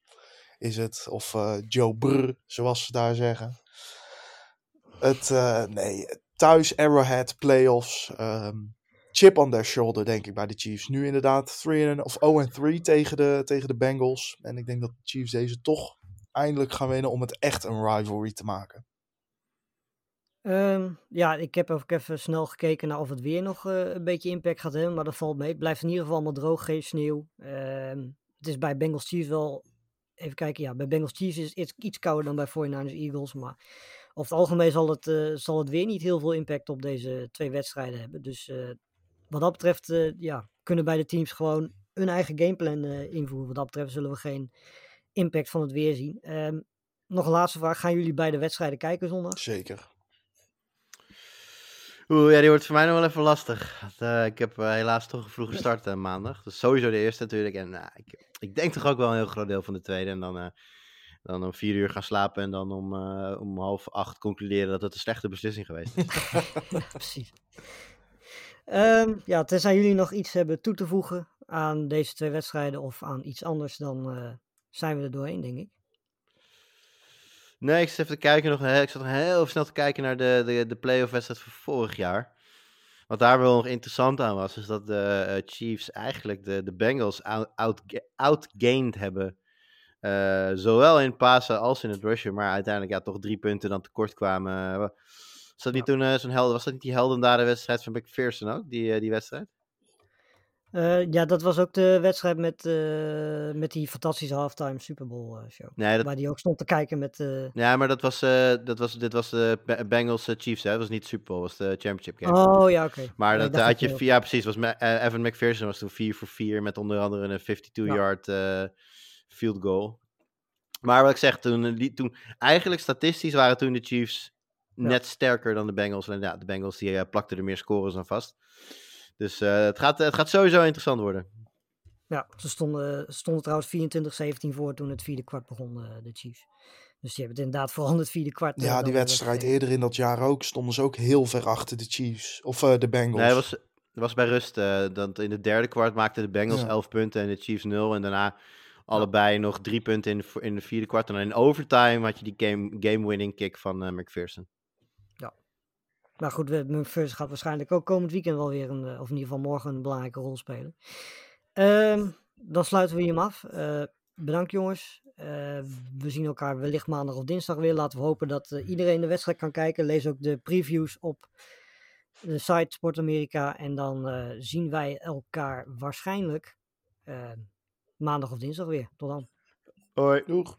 is het. Of eh, Joe Brr, zoals ze daar zeggen. Het, eh, nee, thuis Arrowhead, playoffs. ehm, chip on their shoulder, denk ik, bij de Chiefs. Nu inderdaad 3 en- of 0-3 tegen de, tegen de Bengals. En ik denk dat de Chiefs deze toch eindelijk gaan winnen om het echt een rivalry te maken.
Ehm, ja, ik heb ook even snel gekeken naar of het weer nog eh, een beetje impact gaat hebben, maar dat valt mee. Het blijft in ieder geval allemaal droog, geen sneeuw. Ehm, het is bij Bengals Chiefs wel, even kijken, ja, bij Bengals Chiefs is het iets kouder dan bij 49ers Eagles, maar over het algemeen zal het, eh, zal het weer niet heel veel impact op deze twee wedstrijden hebben. Dus eh, wat dat betreft, ja, kunnen beide teams gewoon hun eigen gameplan invoeren. Wat dat betreft zullen we geen impact van het weer zien. Ehm, nog een laatste vraag, gaan jullie beide wedstrijden kijken zondag?
Zeker.
Oeh, ja, die wordt voor mij nog wel even lastig. Eh, ik heb eh, helaas toch een vroege start eh, maandag. Dus sowieso de eerste natuurlijk. En ik, ik denk toch ook wel een heel groot deel van de tweede. En dan, dan om vier uur gaan slapen en dan om, om half acht concluderen dat het een slechte beslissing geweest is.
Ja, precies. Ehm, ja, tenzij jullie nog iets hebben toe te voegen aan deze twee wedstrijden of aan iets anders, dan zijn we er doorheen, denk ik.
Nee, ik zat even te kijken nog. Ik zat nog heel snel te kijken naar de, de, de playoff wedstrijd van vorig jaar. Wat daar wel nog interessant aan was, is dat de eh, Chiefs eigenlijk de, de Bengals out, outga- outgained hebben. Eh, zowel in passen als in het rushen, maar uiteindelijk ja, toch drie punten dan tekort kwamen. Was dat niet toen eh, zo'n helden, was dat niet die heldendade wedstrijd van McPherson ook, die, eh, die wedstrijd?
Eh, ja, dat was ook de wedstrijd met, eh, met die fantastische halftime Super Bowl eh, show.
Nee, dat,
Waar die ook stond te kijken met... eh,
ja, maar dat was, dat was, dit was de Bengals Chiefs, hè? Dat was niet Super Bowl, was de championship game.
Oh ja, oké.
Maar
Nee,
dat had je, ja precies, was Evan McPherson was toen 4 voor 4 met onder andere een 52-yard eh, field goal. Maar wat ik zeg, toen, die- toen, eigenlijk statistisch waren toen de Chiefs net sterker dan de Bengals. En ja, de Bengals die plakten er meer scores aan vast. Dus eh, het, gaat, het gaat sowieso interessant worden.
Ja, ze stonden, stonden trouwens 24-17 voor toen het vierde kwart begon, eh, de Chiefs. Dus die hebben het inderdaad vooral in het vierde kwart. eh,
Ja, die wedstrijd eerder in dat jaar ook stonden ze ook heel ver achter de Chiefs. Of eh, de Bengals.
Nee, het was, was bij rust. eh, dat in het derde kwart maakten de Bengals
Ja.
11 punten en de Chiefs 0. En daarna allebei nog drie punten in de, in de vierde kwart. En dan in overtime had je die game- game-winning kick van eh, McPherson.
Maar goed, McPherson gaat waarschijnlijk ook komend weekend wel weer een, eh, of in ieder geval morgen een belangrijke rol spelen. Ehm, dan sluiten we hem af. Eh, bedankt jongens. Eh, we zien elkaar wellicht maandag of dinsdag weer. Laten we hopen dat iedereen de wedstrijd kan kijken. Lees ook de previews op de site Sport Amerika. En dan zien wij elkaar waarschijnlijk maandag of dinsdag weer. Tot dan.
Hoi.
Doeg.